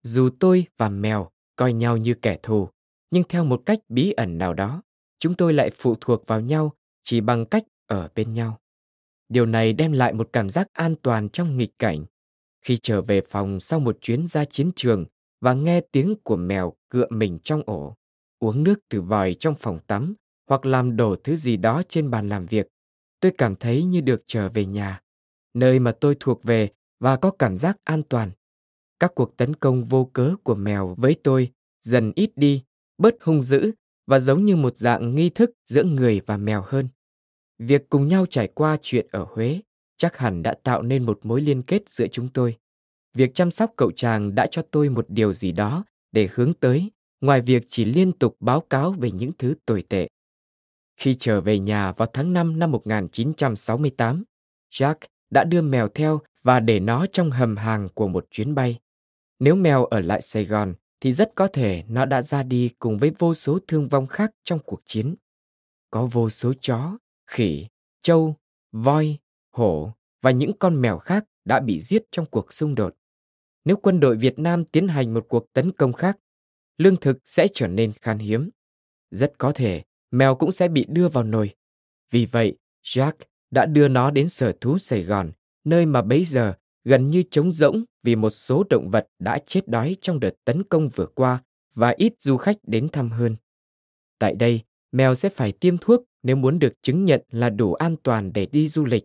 Dù tôi và mèo coi nhau như kẻ thù, nhưng theo một cách bí ẩn nào đó, chúng tôi lại phụ thuộc vào nhau chỉ bằng cách ở bên nhau. Điều này đem lại một cảm giác an toàn trong nghịch cảnh. Khi trở về phòng sau một chuyến ra chiến trường và nghe tiếng của mèo cựa mình trong ổ, uống nước từ vòi trong phòng tắm hoặc làm đổ thứ gì đó trên bàn làm việc, tôi cảm thấy như được trở về nhà, nơi mà tôi thuộc về và có cảm giác an toàn. Các cuộc tấn công vô cớ của mèo với tôi dần ít đi, bớt hung dữ và giống như một dạng nghi thức giữa người và mèo hơn. Việc cùng nhau trải qua chuyện ở Huế chắc hẳn đã tạo nên một mối liên kết giữa chúng tôi. Việc chăm sóc cậu chàng đã cho tôi một điều gì đó để hướng tới, ngoài việc chỉ liên tục báo cáo về những thứ tồi tệ. Khi trở về nhà vào tháng 5 năm 1968, Jack đã đưa mèo theo và để nó trong hầm hàng của một chuyến bay. Nếu mèo ở lại Sài Gòn thì rất có thể nó đã ra đi cùng với vô số thương vong khác trong cuộc chiến. Có vô số chó, khỉ, trâu, voi, hổ và những con mèo khác đã bị giết trong cuộc xung đột. Nếu quân đội Việt Nam tiến hành một cuộc tấn công khác, lương thực sẽ trở nên khan hiếm. Rất có thể mèo cũng sẽ bị đưa vào nồi. Vì vậy, Jack đã đưa nó đến sở thú Sài Gòn, nơi mà bấy giờ gần như trống rỗng vì một số động vật đã chết đói trong đợt tấn công vừa qua và ít du khách đến thăm hơn. Tại đây, mèo sẽ phải tiêm thuốc nếu muốn được chứng nhận là đủ an toàn để đi du lịch.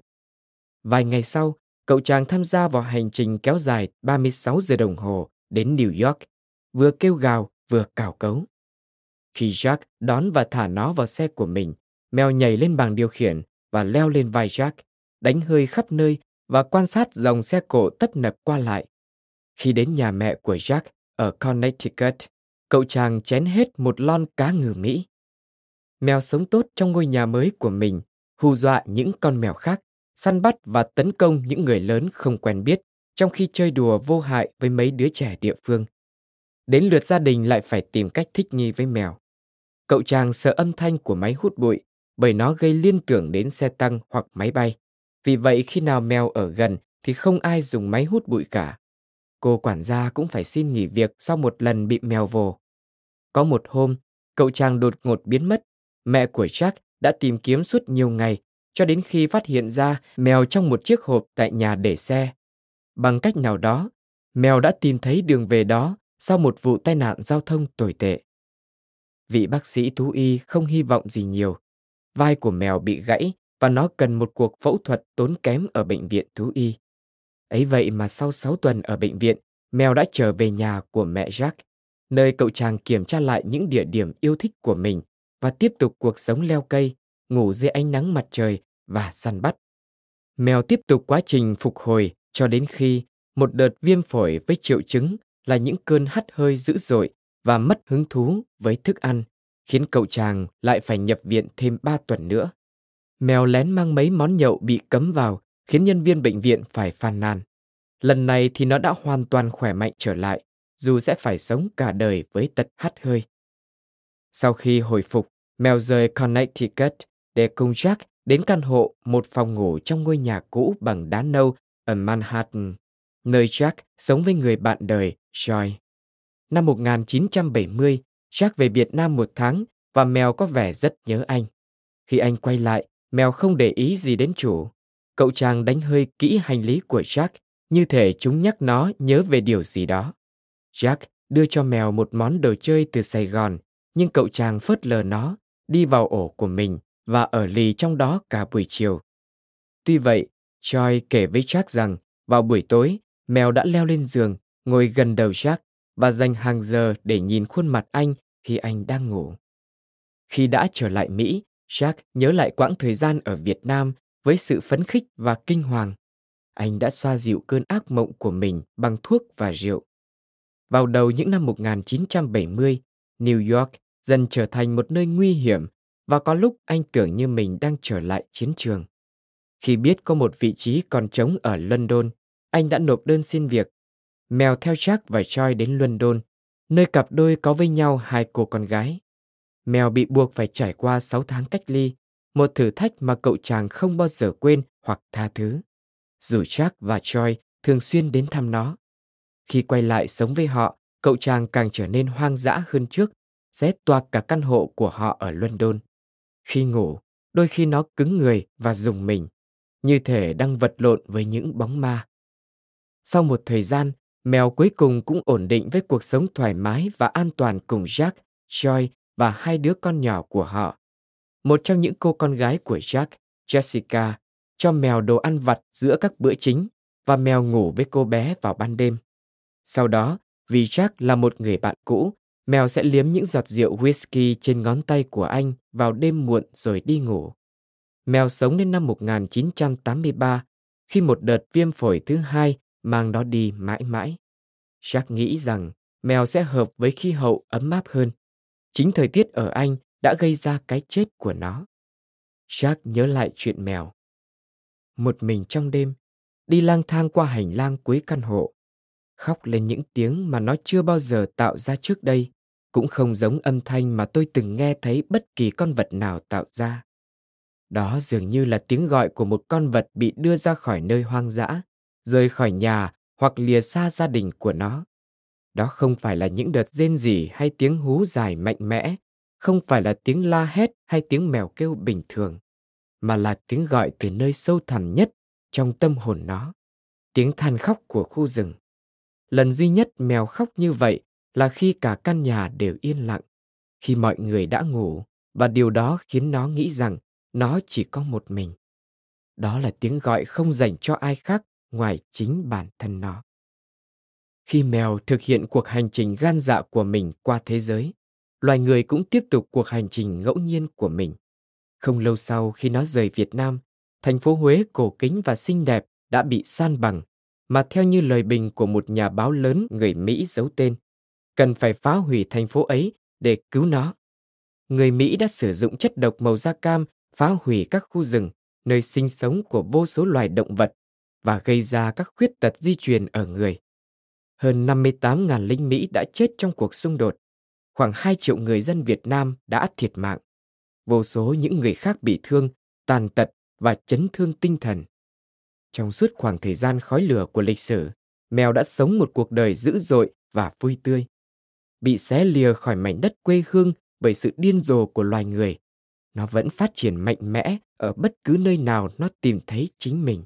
Vài ngày sau, cậu chàng tham gia vào hành trình kéo dài 36 giờ đồng hồ đến New York, vừa kêu gào vừa cào cấu. Khi Jack đón và thả nó vào xe của mình, mèo nhảy lên bàn điều khiển và leo lên vai Jack, đánh hơi khắp nơi và quan sát dòng xe cộ tấp nập qua lại. Khi đến nhà mẹ của Jack ở Connecticut, cậu chàng chén hết một lon cá ngừ Mỹ. Mèo sống tốt trong ngôi nhà mới của mình, hù dọa những con mèo khác, săn bắt và tấn công những người lớn không quen biết trong khi chơi đùa vô hại với mấy đứa trẻ địa phương. Đến lượt gia đình lại phải tìm cách thích nghi với mèo. Cậu chàng sợ âm thanh của máy hút bụi bởi nó gây liên tưởng đến xe tăng hoặc máy bay. Vì vậy khi nào mèo ở gần thì không ai dùng máy hút bụi cả. Cô quản gia cũng phải xin nghỉ việc sau một lần bị mèo vồ. Có một hôm, cậu chàng đột ngột biến mất. Mẹ của Jack đã tìm kiếm suốt nhiều ngày cho đến khi phát hiện ra mèo trong một chiếc hộp tại nhà để xe. Bằng cách nào đó, mèo đã tìm thấy đường về đó sau một vụ tai nạn giao thông tồi tệ. Vị bác sĩ thú y không hy vọng gì nhiều. Vai của mèo bị gãy và nó cần một cuộc phẫu thuật tốn kém ở bệnh viện thú y. Ấy vậy mà sau 6 tuần ở bệnh viện, mèo đã trở về nhà của mẹ Jack, nơi cậu chàng kiểm tra lại những địa điểm yêu thích của mình và tiếp tục cuộc sống leo cây, ngủ dưới ánh nắng mặt trời và săn bắt. Mèo tiếp tục quá trình phục hồi cho đến khi một đợt viêm phổi với triệu chứng là những cơn hắt hơi dữ dội và mất hứng thú với thức ăn, khiến cậu chàng lại phải nhập viện thêm 3 tuần nữa. Mèo lén mang mấy món nhậu bị cấm vào, khiến nhân viên bệnh viện phải phàn nàn. Lần này thì nó đã hoàn toàn khỏe mạnh trở lại, dù sẽ phải sống cả đời với tật hắt hơi. Sau khi hồi phục, mèo rời Connecticut để cùng Jack đến căn hộ một phòng ngủ trong ngôi nhà cũ bằng đá nâu ở Manhattan, nơi Jack sống với người bạn đời Joy. Năm 1970, Jack về Việt Nam một tháng và mèo có vẻ rất nhớ anh. Khi anh quay lại, mèo không để ý gì đến chủ. Cậu chàng đánh hơi kỹ hành lý của Jack, như thể chúng nhắc nó nhớ về điều gì đó. Jack đưa cho mèo một món đồ chơi từ Sài Gòn, nhưng cậu chàng phớt lờ nó, đi vào ổ của mình và ở lì trong đó cả buổi chiều. Tuy vậy, Choi kể với Jack rằng vào buổi tối, mèo đã leo lên giường, ngồi gần đầu Jack và dành hàng giờ để nhìn khuôn mặt anh khi anh đang ngủ. Khi đã trở lại Mỹ, Jack nhớ lại quãng thời gian ở Việt Nam với sự phấn khích và kinh hoàng. Anh đã xoa dịu cơn ác mộng của mình bằng thuốc và rượu. Vào đầu những năm 1970, New York dần trở thành một nơi nguy hiểm và có lúc anh tưởng như mình đang trở lại chiến trường. Khi biết có một vị trí còn trống ở London, anh đã nộp đơn xin việc. Mèo theo Jack và Choi đến London, nơi cặp đôi có với nhau hai cô con gái. Mèo bị buộc phải trải qua 6 tháng cách ly, một thử thách mà cậu chàng không bao giờ quên hoặc tha thứ. Dù Jack và Choi thường xuyên đến thăm nó. Khi quay lại sống với họ, cậu chàng càng trở nên hoang dã hơn trước, xé toạc cả căn hộ của họ ở London. Khi ngủ, đôi khi nó cứng người và dùng mình, như thể đang vật lộn với những bóng ma. Sau một thời gian, mèo cuối cùng cũng ổn định với cuộc sống thoải mái và an toàn cùng Jack, Joy và hai đứa con nhỏ của họ. Một trong những cô con gái của Jack, Jessica, cho mèo đồ ăn vặt giữa các bữa chính và mèo ngủ với cô bé vào ban đêm. Sau đó, vì Jack là một người bạn cũ, mèo sẽ liếm những giọt rượu whisky trên ngón tay của anh vào đêm muộn rồi đi ngủ. Mèo sống đến năm 1983 khi một đợt viêm phổi thứ hai mang nó đi mãi mãi. Jack nghĩ rằng mèo sẽ hợp với khí hậu ấm áp hơn. Chính thời tiết ở Anh đã gây ra cái chết của nó. Jack nhớ lại chuyện mèo. Một mình trong đêm, đi lang thang qua hành lang cuối căn hộ, khóc lên những tiếng mà nó chưa bao giờ tạo ra trước đây, cũng không giống âm thanh mà tôi từng nghe thấy bất kỳ con vật nào tạo ra. Đó dường như là tiếng gọi của một con vật bị đưa ra khỏi nơi hoang dã, rời khỏi nhà hoặc lìa xa gia đình của nó. Đó không phải là những đợt rên rỉ hay tiếng hú dài mạnh mẽ, không phải là tiếng la hét hay tiếng mèo kêu bình thường, mà là tiếng gọi từ nơi sâu thẳm nhất trong tâm hồn nó, tiếng than khóc của khu rừng. Lần duy nhất mèo khóc như vậy là khi cả căn nhà đều yên lặng, khi mọi người đã ngủ và điều đó khiến nó nghĩ rằng nó chỉ có một mình. Đó là tiếng gọi không dành cho ai khác ngoài chính bản thân nó. Khi mèo thực hiện cuộc hành trình gan dạ của mình qua thế giới, loài người cũng tiếp tục cuộc hành trình ngẫu nhiên của mình. Không lâu sau khi nó rời Việt Nam, thành phố Huế cổ kính và xinh đẹp đã bị san bằng, mà theo như lời bình của một nhà báo lớn người Mỹ giấu tên, cần phải phá hủy thành phố ấy để cứu nó. Người Mỹ đã sử dụng chất độc màu da cam phá hủy các khu rừng, nơi sinh sống của vô số loài động vật và gây ra các khuyết tật di truyền ở người. Hơn 58.000 lính Mỹ đã chết trong cuộc xung đột. Khoảng 2 triệu người dân Việt Nam đã thiệt mạng. Vô số những người khác bị thương, tàn tật và chấn thương tinh thần. Trong suốt khoảng thời gian khói lửa của lịch sử, mèo đã sống một cuộc đời dữ dội và vui tươi. Bị xé lìa khỏi mảnh đất quê hương bởi sự điên rồ của loài người, nó vẫn phát triển mạnh mẽ ở bất cứ nơi nào nó tìm thấy chính mình.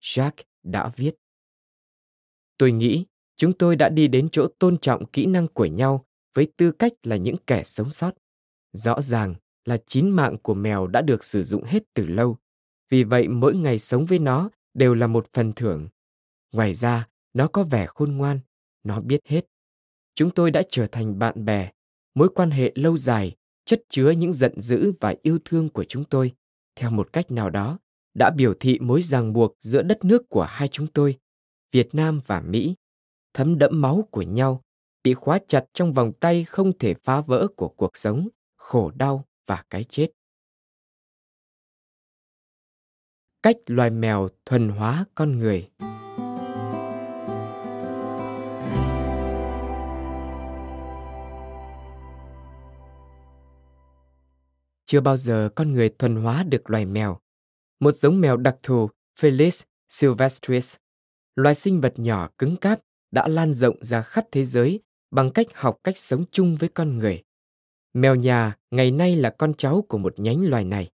Jacques đã viết. Tôi nghĩ chúng tôi đã đi đến chỗ tôn trọng kỹ năng của nhau với tư cách là những kẻ sống sót. Rõ ràng là chín mạng của mèo đã được sử dụng hết từ lâu, vì vậy mỗi ngày sống với nó đều là một phần thưởng. Ngoài ra, nó có vẻ khôn ngoan, nó biết hết. Chúng tôi đã trở thành bạn bè, mối quan hệ lâu dài, chất chứa những giận dữ và yêu thương của chúng tôi, theo một cách nào đó, đã biểu thị mối ràng buộc giữa đất nước của hai chúng tôi, Việt Nam và Mỹ, thấm đẫm máu của nhau, bị khóa chặt trong vòng tay không thể phá vỡ của cuộc sống, khổ đau và cái chết. Cách loài mèo thuần hóa con người. Chưa bao giờ con người thuần hóa được loài mèo. Một giống mèo đặc thù, Felis silvestris, loài sinh vật nhỏ cứng cáp đã lan rộng ra khắp thế giới bằng cách học cách sống chung với con người. Mèo nhà ngày nay là con cháu của một nhánh loài này,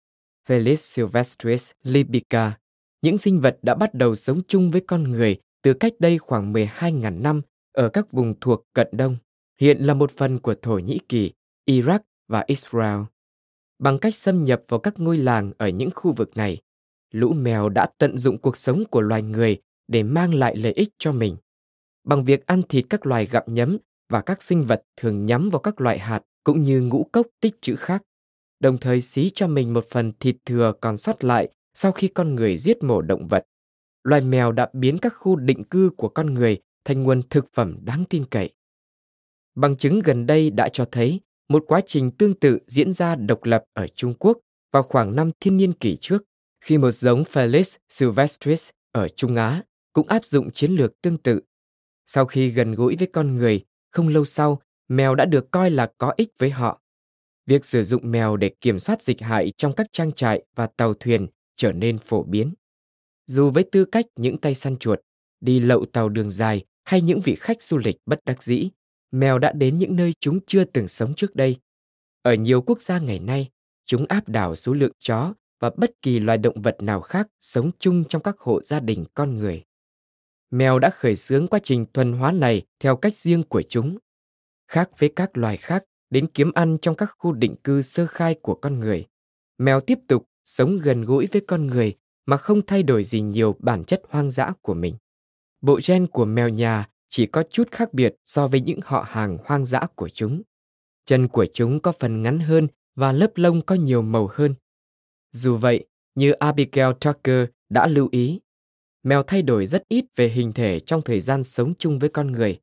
Felis silvestris libica. Những sinh vật đã bắt đầu sống chung với con người từ cách đây khoảng 12.000 năm ở các vùng thuộc cận đông, hiện là một phần của Thổ Nhĩ Kỳ, Iraq và Israel. Bằng cách xâm nhập vào các ngôi làng ở những khu vực này, lũ mèo đã tận dụng cuộc sống của loài người để mang lại lợi ích cho mình. Bằng việc ăn thịt các loài gặm nhấm và các sinh vật thường nhắm vào các loại hạt cũng như ngũ cốc tích trữ khác, đồng thời xí cho mình một phần thịt thừa còn sót lại sau khi con người giết mổ động vật. Loài mèo đã biến các khu định cư của con người thành nguồn thực phẩm đáng tin cậy. Bằng chứng gần đây đã cho thấy một quá trình tương tự diễn ra độc lập ở Trung Quốc vào khoảng năm thiên niên kỷ trước, khi một giống Felis silvestris ở Trung Á cũng áp dụng chiến lược tương tự. Sau khi gần gũi với con người, không lâu sau, mèo đã được coi là có ích với họ. Việc sử dụng mèo để kiểm soát dịch hại trong các trang trại và tàu thuyền trở nên phổ biến. Dù với tư cách những tay săn chuột, đi lậu tàu đường dài hay những vị khách du lịch bất đắc dĩ, mèo đã đến những nơi chúng chưa từng sống trước đây. Ở nhiều quốc gia ngày nay, chúng áp đảo số lượng chó và bất kỳ loài động vật nào khác sống chung trong các hộ gia đình con người. Mèo đã khởi xướng quá trình thuần hóa này theo cách riêng của chúng. Khác với các loài khác đến kiếm ăn trong các khu định cư sơ khai của con người, mèo tiếp tục sống gần gũi với con người mà không thay đổi gì nhiều bản chất hoang dã của mình. Bộ gen của mèo nhà chỉ có chút khác biệt so với những họ hàng hoang dã của chúng. Chân của chúng có phần ngắn hơn và lớp lông có nhiều màu hơn. Dù vậy, như Abigail Tucker đã lưu ý, mèo thay đổi rất ít về hình thể trong thời gian sống chung với con người,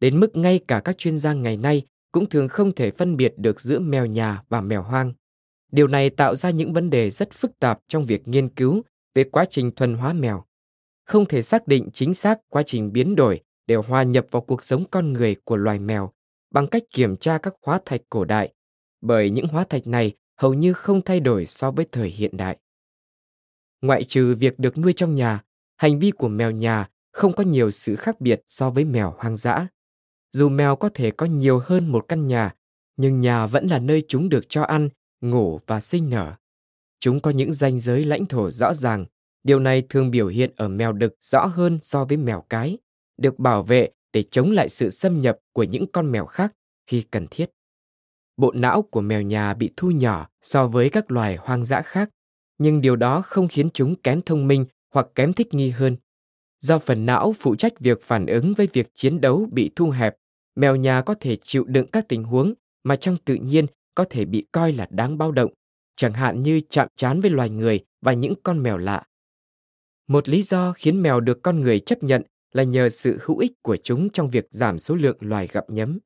đến mức ngay cả các chuyên gia ngày nay cũng thường không thể phân biệt được giữa mèo nhà và mèo hoang. Điều này tạo ra những vấn đề rất phức tạp trong việc nghiên cứu về quá trình thuần hóa mèo. Không thể xác định chính xác quá trình biến đổi để hòa nhập vào cuộc sống con người của loài mèo bằng cách kiểm tra các hóa thạch cổ đại, bởi những hóa thạch này hầu như không thay đổi so với thời hiện đại. Ngoại trừ việc được nuôi trong nhà, hành vi của mèo nhà không có nhiều sự khác biệt so với mèo hoang dã. Dù mèo có thể có nhiều hơn một căn nhà, nhưng nhà vẫn là nơi chúng được cho ăn, ngủ và sinh nở. Chúng có những ranh giới lãnh thổ rõ ràng. Điều này thường biểu hiện ở mèo đực rõ hơn so với mèo cái, được bảo vệ để chống lại sự xâm nhập của những con mèo khác khi cần thiết. Bộ não của mèo nhà bị thu nhỏ so với các loài hoang dã khác, nhưng điều đó không khiến chúng kém thông minh hoặc kém thích nghi hơn. Do phần não phụ trách việc phản ứng với việc chiến đấu bị thu hẹp, mèo nhà có thể chịu đựng các tình huống mà trong tự nhiên có thể bị coi là đáng bao động, chẳng hạn như chạm trán với loài người và những con mèo lạ. Một lý do khiến mèo được con người chấp nhận là nhờ sự hữu ích của chúng trong việc giảm số lượng loài gặm nhấm.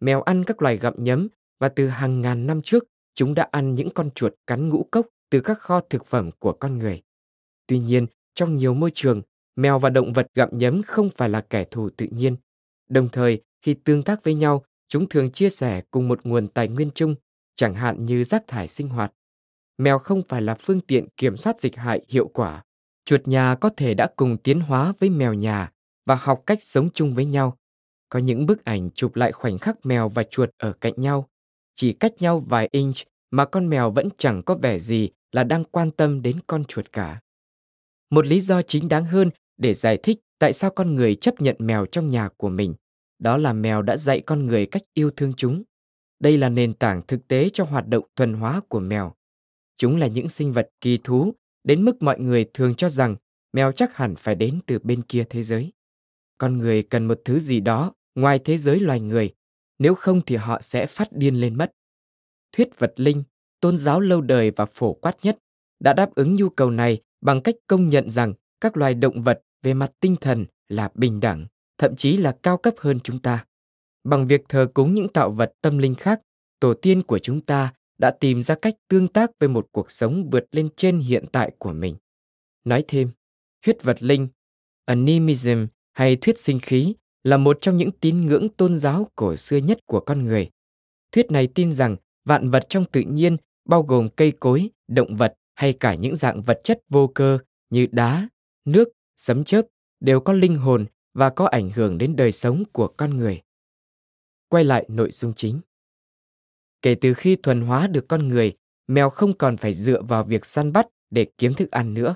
Mèo ăn các loài gặm nhấm và từ hàng ngàn năm trước, chúng đã ăn những con chuột cắn ngũ cốc từ các kho thực phẩm của con người. Tuy nhiên, trong nhiều môi trường, mèo và động vật gặm nhấm không phải là kẻ thù tự nhiên. Đồng thời, khi tương tác với nhau, chúng thường chia sẻ cùng một nguồn tài nguyên chung, chẳng hạn như rác thải sinh hoạt. Mèo không phải là phương tiện kiểm soát dịch hại hiệu quả. Chuột nhà có thể đã cùng tiến hóa với mèo nhà và học cách sống chung với nhau. Có những bức ảnh chụp lại khoảnh khắc mèo và chuột ở cạnh nhau, chỉ cách nhau vài inch mà con mèo vẫn chẳng có vẻ gì là đang quan tâm đến con chuột cả. Một lý do chính đáng hơn để giải thích tại sao con người chấp nhận mèo trong nhà của mình, đó là mèo đã dạy con người cách yêu thương chúng. Đây là nền tảng thực tế cho hoạt động thuần hóa của mèo. Chúng là những sinh vật kỳ thú, đến mức mọi người thường cho rằng mèo chắc hẳn phải đến từ bên kia thế giới. Con người cần một thứ gì đó ngoài thế giới loài người, nếu không thì họ sẽ phát điên lên mất. Thuyết vật linh, tôn giáo lâu đời và phổ quát nhất, đã đáp ứng nhu cầu này bằng cách công nhận rằng các loài động vật về mặt tinh thần là bình đẳng, thậm chí là cao cấp hơn chúng ta. Bằng việc thờ cúng những tạo vật tâm linh khác, tổ tiên của chúng ta đã tìm ra cách tương tác với một cuộc sống vượt lên trên hiện tại của mình. Nói thêm, thuyết vật linh, animism hay thuyết sinh khí là một trong những tín ngưỡng tôn giáo cổ xưa nhất của con người. Thuyết này tin rằng vạn vật trong tự nhiên bao gồm cây cối, động vật hay cả những dạng vật chất vô cơ như đá, nước, sấm chớp đều có linh hồn và có ảnh hưởng đến đời sống của con người. Quay lại nội dung chính. Kể từ khi thuần hóa được con người, mèo không còn phải dựa vào việc săn bắt để kiếm thức ăn nữa.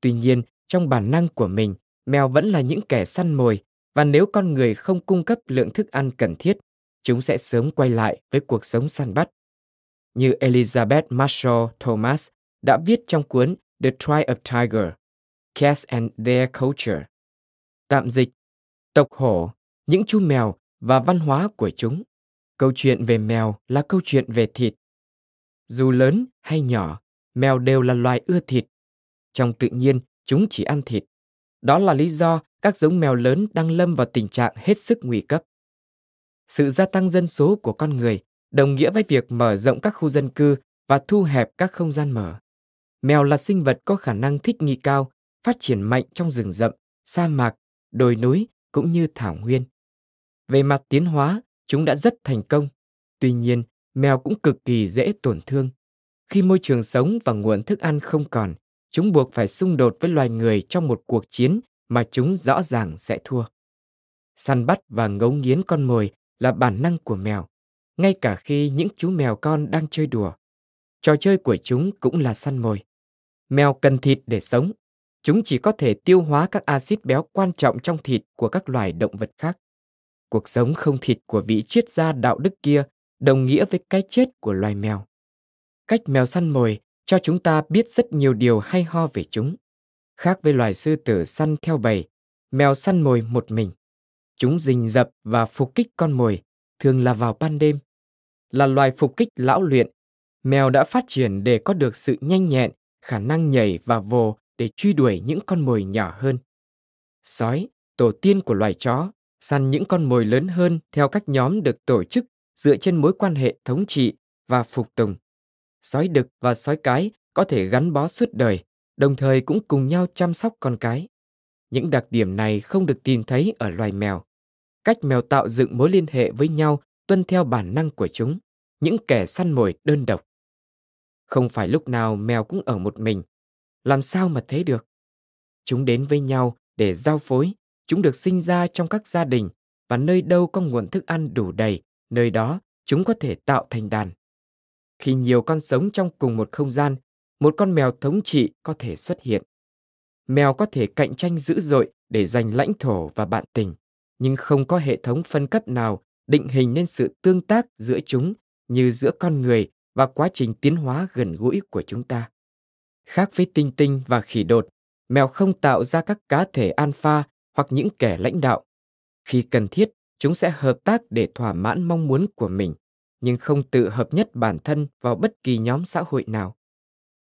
Tuy nhiên, trong bản năng của mình, mèo vẫn là những kẻ săn mồi và nếu con người không cung cấp lượng thức ăn cần thiết, chúng sẽ sớm quay lại với cuộc sống săn bắt. Như Elizabeth Marshall Thomas đã viết trong cuốn The Tribe of Tiger, Cats and Their Culture. Tạm dịch, tộc hổ, những chú mèo và văn hóa của chúng. Câu chuyện về mèo là câu chuyện về thịt. Dù lớn hay nhỏ, mèo đều là loài ưa thịt. Trong tự nhiên, chúng chỉ ăn thịt. Đó là lý do các giống mèo lớn đang lâm vào tình trạng hết sức nguy cấp. Sự gia tăng dân số của con người đồng nghĩa với việc mở rộng các khu dân cư và thu hẹp các không gian mở. Mèo là sinh vật có khả năng thích nghi cao, phát triển mạnh trong rừng rậm, sa mạc, đồi núi cũng như thảo nguyên. Về mặt tiến hóa, chúng đã rất thành công. Tuy nhiên, mèo cũng cực kỳ dễ tổn thương. Khi môi trường sống và nguồn thức ăn không còn, chúng buộc phải xung đột với loài người trong một cuộc chiến mà chúng rõ ràng sẽ thua. Săn bắt và ngấu nghiến con mồi là bản năng của mèo, ngay cả khi những chú mèo con đang chơi đùa. Trò chơi của chúng cũng là săn mồi. Mèo cần thịt để sống. Chúng chỉ có thể tiêu hóa các axit béo quan trọng trong thịt của các loài động vật khác. Cuộc sống không thịt của vị triết gia đạo đức kia đồng nghĩa với cái chết của loài mèo. Cách mèo săn mồi cho chúng ta biết rất nhiều điều hay ho về chúng. Khác với loài sư tử săn theo bầy, mèo săn mồi một mình. Chúng rình rập và phục kích con mồi, thường là vào ban đêm. Là loài phục kích lão luyện, mèo đã phát triển để có được sự nhanh nhẹn, khả năng nhảy và vồ để truy đuổi những con mồi nhỏ hơn. Sói, tổ tiên của loài chó, săn những con mồi lớn hơn theo các nhóm được tổ chức dựa trên mối quan hệ thống trị và phục tùng. Sói đực và sói cái có thể gắn bó suốt đời, đồng thời cũng cùng nhau chăm sóc con cái. Những đặc điểm này không được tìm thấy ở loài mèo. Cách mèo tạo dựng mối liên hệ với nhau tuân theo bản năng của chúng, những kẻ săn mồi đơn độc. Không phải lúc nào mèo cũng ở một mình. Làm sao mà thế được? Chúng đến với nhau để giao phối, chúng được sinh ra trong các gia đình và nơi đâu có nguồn thức ăn đủ đầy, nơi đó chúng có thể tạo thành đàn. Khi nhiều con sống trong cùng một không gian, một con mèo thống trị có thể xuất hiện. Mèo có thể cạnh tranh dữ dội để giành lãnh thổ và bạn tình, nhưng không có hệ thống phân cấp nào định hình nên sự tương tác giữa chúng như giữa con người và quá trình tiến hóa gần gũi của chúng ta. Khác với tinh tinh và khỉ đột, mèo không tạo ra các cá thể alpha hoặc những kẻ lãnh đạo. Khi cần thiết, chúng sẽ hợp tác để thỏa mãn mong muốn của mình, nhưng không tự hợp nhất bản thân vào bất kỳ nhóm xã hội nào.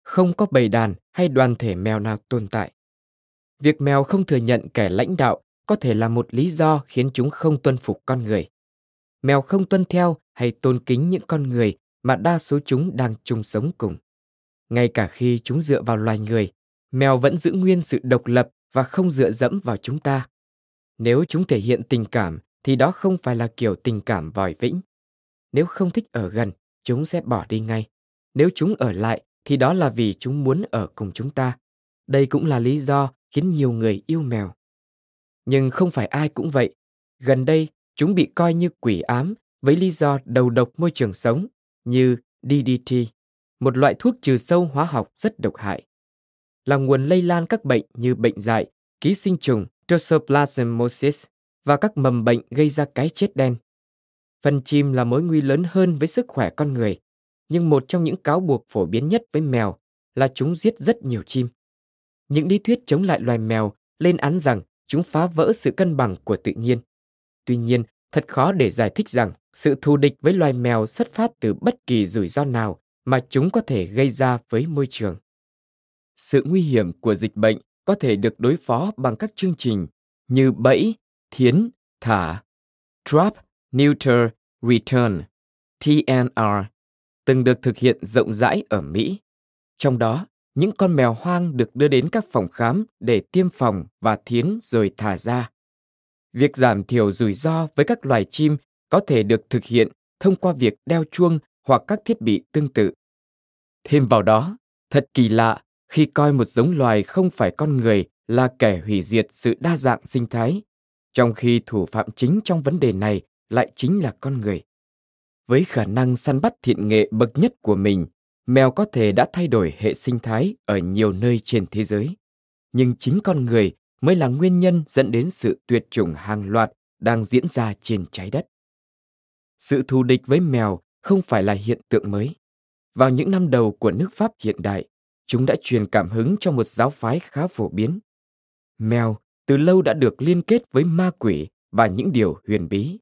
Không có bầy đàn hay đoàn thể mèo nào tồn tại. Việc mèo không thừa nhận kẻ lãnh đạo có thể là một lý do khiến chúng không tuân phục con người. Mèo không tuân theo hay tôn kính những con người mà đa số chúng đang chung sống cùng. Ngay cả khi chúng dựa vào loài người, mèo vẫn giữ nguyên sự độc lập và không dựa dẫm vào chúng ta. Nếu chúng thể hiện tình cảm thì đó không phải là kiểu tình cảm vòi vĩnh. Nếu không thích ở gần, chúng sẽ bỏ đi ngay. Nếu chúng ở lại thì đó là vì chúng muốn ở cùng chúng ta. Đây cũng là lý do khiến nhiều người yêu mèo. Nhưng không phải ai cũng vậy. Gần đây, chúng bị coi như quỷ ám với lý do đầu độc môi trường sống như DDT, một loại thuốc trừ sâu hóa học rất độc hại. Là nguồn lây lan các bệnh như bệnh dại, ký sinh trùng, Toxoplasmosis và các mầm bệnh gây ra cái chết đen. Phần chim là mối nguy lớn hơn với sức khỏe con người, nhưng một trong những cáo buộc phổ biến nhất với mèo là chúng giết rất nhiều chim. Những lý thuyết chống lại loài mèo lên án rằng chúng phá vỡ sự cân bằng của tự nhiên. Tuy nhiên, thật khó để giải thích rằng sự thù địch với loài mèo xuất phát từ bất kỳ rủi ro nào mà chúng có thể gây ra với môi trường. Sự nguy hiểm của dịch bệnh có thể được đối phó bằng các chương trình như bẫy, thiến, thả, trap, neuter, return, TNR, từng được thực hiện rộng rãi ở Mỹ. Trong đó, những con mèo hoang được đưa đến các phòng khám để tiêm phòng và thiến rồi thả ra. Việc giảm thiểu rủi ro với các loài chim có thể được thực hiện thông qua việc đeo chuông hoặc các thiết bị tương tự. Thêm vào đó, thật kỳ lạ khi coi một giống loài không phải con người là kẻ hủy diệt sự đa dạng sinh thái, trong khi thủ phạm chính trong vấn đề này lại chính là con người. Với khả năng săn bắt thiện nghệ bậc nhất của mình, mèo có thể đã thay đổi hệ sinh thái ở nhiều nơi trên thế giới. Nhưng chính con người mới là nguyên nhân dẫn đến sự tuyệt chủng hàng loạt đang diễn ra trên trái đất. Sự thù địch với mèo không phải là hiện tượng mới. Vào những năm đầu của nước Pháp hiện đại, chúng đã truyền cảm hứng cho một giáo phái khá phổ biến. Mèo từ lâu đã được liên kết với ma quỷ và những điều huyền bí.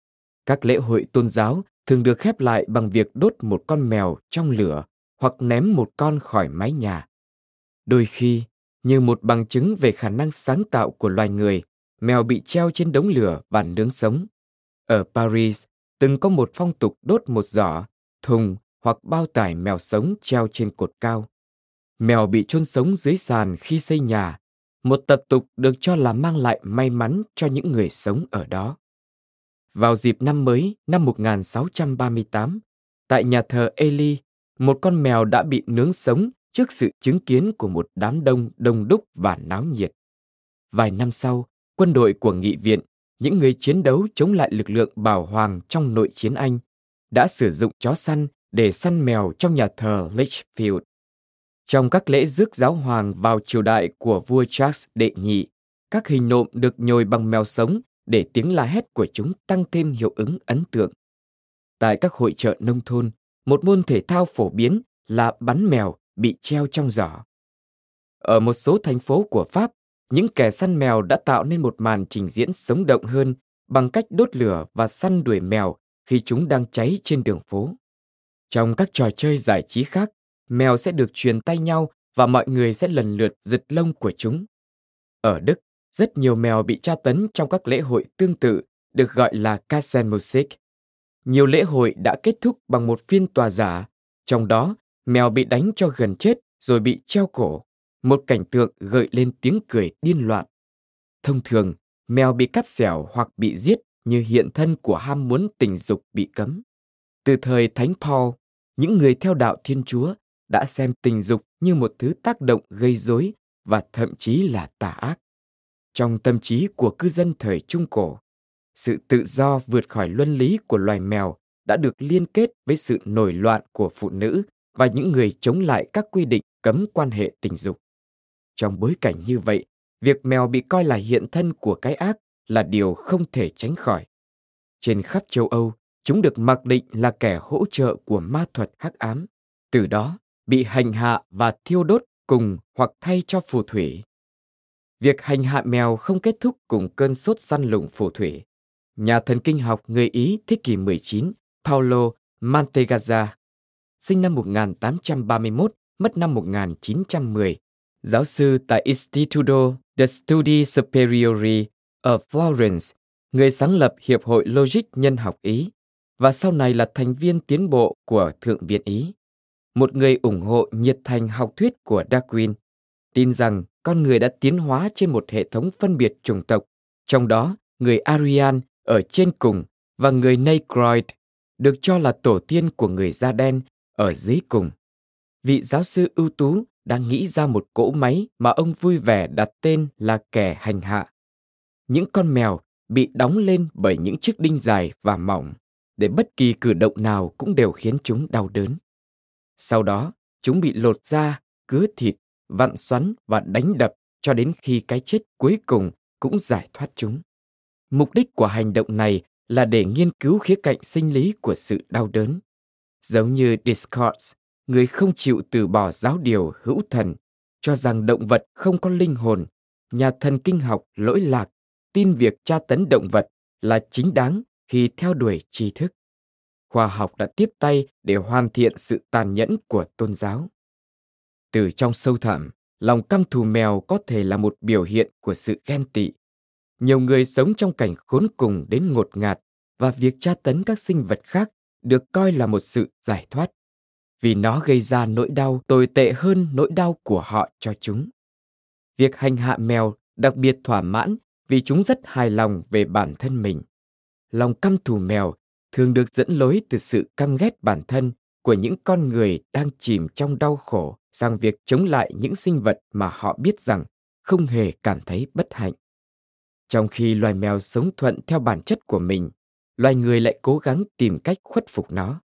Các lễ hội tôn giáo thường được khép lại bằng việc đốt một con mèo trong lửa hoặc ném một con khỏi mái nhà. Đôi khi, như một bằng chứng về khả năng sáng tạo của loài người, mèo bị treo trên đống lửa và nướng sống. Ở Paris, từng có một phong tục đốt một giỏ, thùng hoặc bao tải mèo sống treo trên cột cao. Mèo bị chôn sống dưới sàn khi xây nhà, một tập tục được cho là mang lại may mắn cho những người sống ở đó. Vào dịp năm mới năm 1638, tại nhà thờ Eli, một con mèo đã bị nướng sống trước sự chứng kiến của một đám đông đông đúc và náo nhiệt. Vài năm sau, quân đội của nghị viện, những người chiến đấu chống lại lực lượng bảo hoàng trong nội chiến Anh, đã sử dụng chó săn để săn mèo trong nhà thờ Lichfield. Trong các lễ rước giáo hoàng vào triều đại của vua Charles đệ nhị, các hình nộm được nhồi bằng mèo sống để tiếng la hét của chúng tăng thêm hiệu ứng ấn tượng. Tại các hội chợ nông thôn, một môn thể thao phổ biến là bắn mèo bị treo trong giỏ. Ở một số thành phố của Pháp, những kẻ săn mèo đã tạo nên một màn trình diễn sống động hơn bằng cách đốt lửa và săn đuổi mèo khi chúng đang cháy trên đường phố. Trong các trò chơi giải trí khác, mèo sẽ được truyền tay nhau và mọi người sẽ lần lượt giật lông của chúng. Ở Đức, rất nhiều mèo bị tra tấn trong các lễ hội tương tự được gọi là Kassenmusik. Nhiều lễ hội đã kết thúc bằng một phiên tòa giả, trong đó mèo bị đánh cho gần chết rồi bị treo cổ, một cảnh tượng gợi lên tiếng cười điên loạn. Thông thường, mèo bị cắt xẻo hoặc bị giết như hiện thân của ham muốn tình dục bị cấm. Từ thời Thánh Paul, những người theo đạo Thiên Chúa đã xem tình dục như một thứ tác động gây rối và thậm chí là tà ác. Trong tâm trí của cư dân thời Trung Cổ, sự tự do vượt khỏi luân lý của loài mèo đã được liên kết với sự nổi loạn của phụ nữ và những người chống lại các quy định cấm quan hệ tình dục. Trong bối cảnh như vậy, việc mèo bị coi là hiện thân của cái ác là điều không thể tránh khỏi. Trên khắp châu Âu, chúng được mặc định là kẻ hỗ trợ của ma thuật hắc ám, từ đó bị hành hạ và thiêu đốt cùng hoặc thay cho phù thủy. Việc hành hạ mèo không kết thúc cùng cơn sốt săn lùng phù thủy. Nhà thần kinh học người Ý thế kỷ 19, Paolo Mantegazza, sinh năm 1831, mất năm 1910, giáo sư tại Istituto de Studi Superiori ở Florence, người sáng lập Hiệp hội Logic Nhân học Ý và sau này là thành viên tiến bộ của Thượng viện Ý. Một người ủng hộ nhiệt thành học thuyết của Darwin, tin rằng con người đã tiến hóa trên một hệ thống phân biệt chủng tộc, trong đó người Aryan ở trên cùng và người Negroid được cho là tổ tiên của người da đen ở dưới cùng. Vị giáo sư ưu tú đang nghĩ ra một cỗ máy mà ông vui vẻ đặt tên là kẻ hành hạ. Những con mèo bị đóng lên bởi những chiếc đinh dài và mỏng, để bất kỳ cử động nào cũng đều khiến chúng đau đớn. Sau đó, chúng bị lột da, cứa thịt, vặn xoắn và đánh đập cho đến khi cái chết cuối cùng cũng giải thoát chúng. Mục đích của hành động này là để nghiên cứu khía cạnh sinh lý của sự đau đớn. Giống như Descartes, người không chịu từ bỏ giáo điều hữu thần, cho rằng động vật không có linh hồn, nhà thần kinh học lỗi lạc, tin việc tra tấn động vật là chính đáng khi theo đuổi tri thức. Khoa học đã tiếp tay để hoàn thiện sự tàn nhẫn của tôn giáo. Từ trong sâu thẳm, lòng căm thù mèo có thể là một biểu hiện của sự ghen tị. Nhiều người sống trong cảnh khốn cùng đến ngột ngạt và việc tra tấn các sinh vật khác được coi là một sự giải thoát vì nó gây ra nỗi đau tồi tệ hơn nỗi đau của họ cho chúng. Việc hành hạ mèo đặc biệt thỏa mãn vì chúng rất hài lòng về bản thân mình. Lòng căm thù mèo thường được dẫn lối từ sự căm ghét bản thân của những con người đang chìm trong đau khổ sang việc chống lại những sinh vật mà họ biết rằng không hề cảm thấy bất hạnh. Trong khi loài mèo sống thuận theo bản chất của mình, loài người lại cố gắng tìm cách khuất phục nó.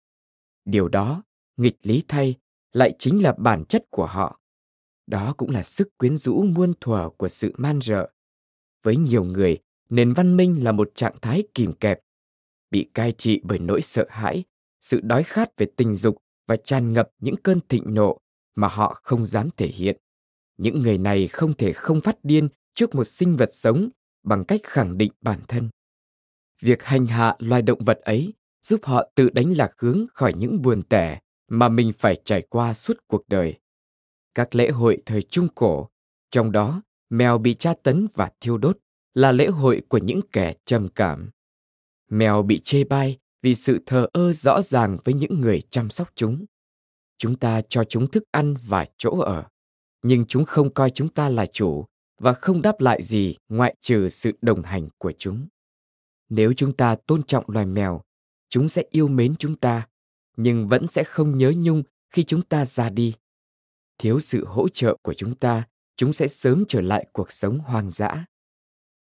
Điều đó, nghịch lý thay, lại chính là bản chất của họ. Đó cũng là sức quyến rũ muôn thuở của sự man rợ. Với nhiều người, nền văn minh là một trạng thái kìm kẹp, bị cai trị bởi nỗi sợ hãi, sự đói khát về tình dục và tràn ngập những cơn thịnh nộ mà họ không dám thể hiện. Những người này không thể không phát điên trước một sinh vật sống bằng cách khẳng định bản thân. Việc hành hạ loài động vật ấy giúp họ tự đánh lạc hướng khỏi những buồn tẻ mà mình phải trải qua suốt cuộc đời. Các lễ hội thời Trung Cổ, trong đó mèo bị tra tấn và thiêu đốt, là lễ hội của những kẻ trầm cảm. Mèo bị chê bai vì sự thờ ơ rõ ràng với những người chăm sóc chúng. Chúng ta cho chúng thức ăn và chỗ ở, nhưng chúng không coi chúng ta là chủ và không đáp lại gì ngoại trừ sự đồng hành của chúng. Nếu chúng ta tôn trọng loài mèo, chúng sẽ yêu mến chúng ta, nhưng vẫn sẽ không nhớ nhung khi chúng ta ra đi. Thiếu sự hỗ trợ của chúng ta, chúng sẽ sớm trở lại cuộc sống hoang dã.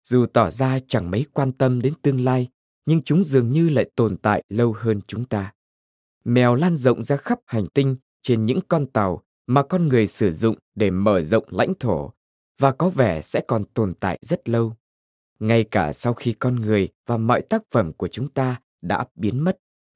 Dù tỏ ra chẳng mấy quan tâm đến tương lai, nhưng chúng dường như lại tồn tại lâu hơn chúng ta. Mèo lan rộng ra khắp hành tinh trên những con tàu mà con người sử dụng để mở rộng lãnh thổ và có vẻ sẽ còn tồn tại rất lâu. Ngay cả sau khi con người và mọi tác phẩm của chúng ta đã biến mất,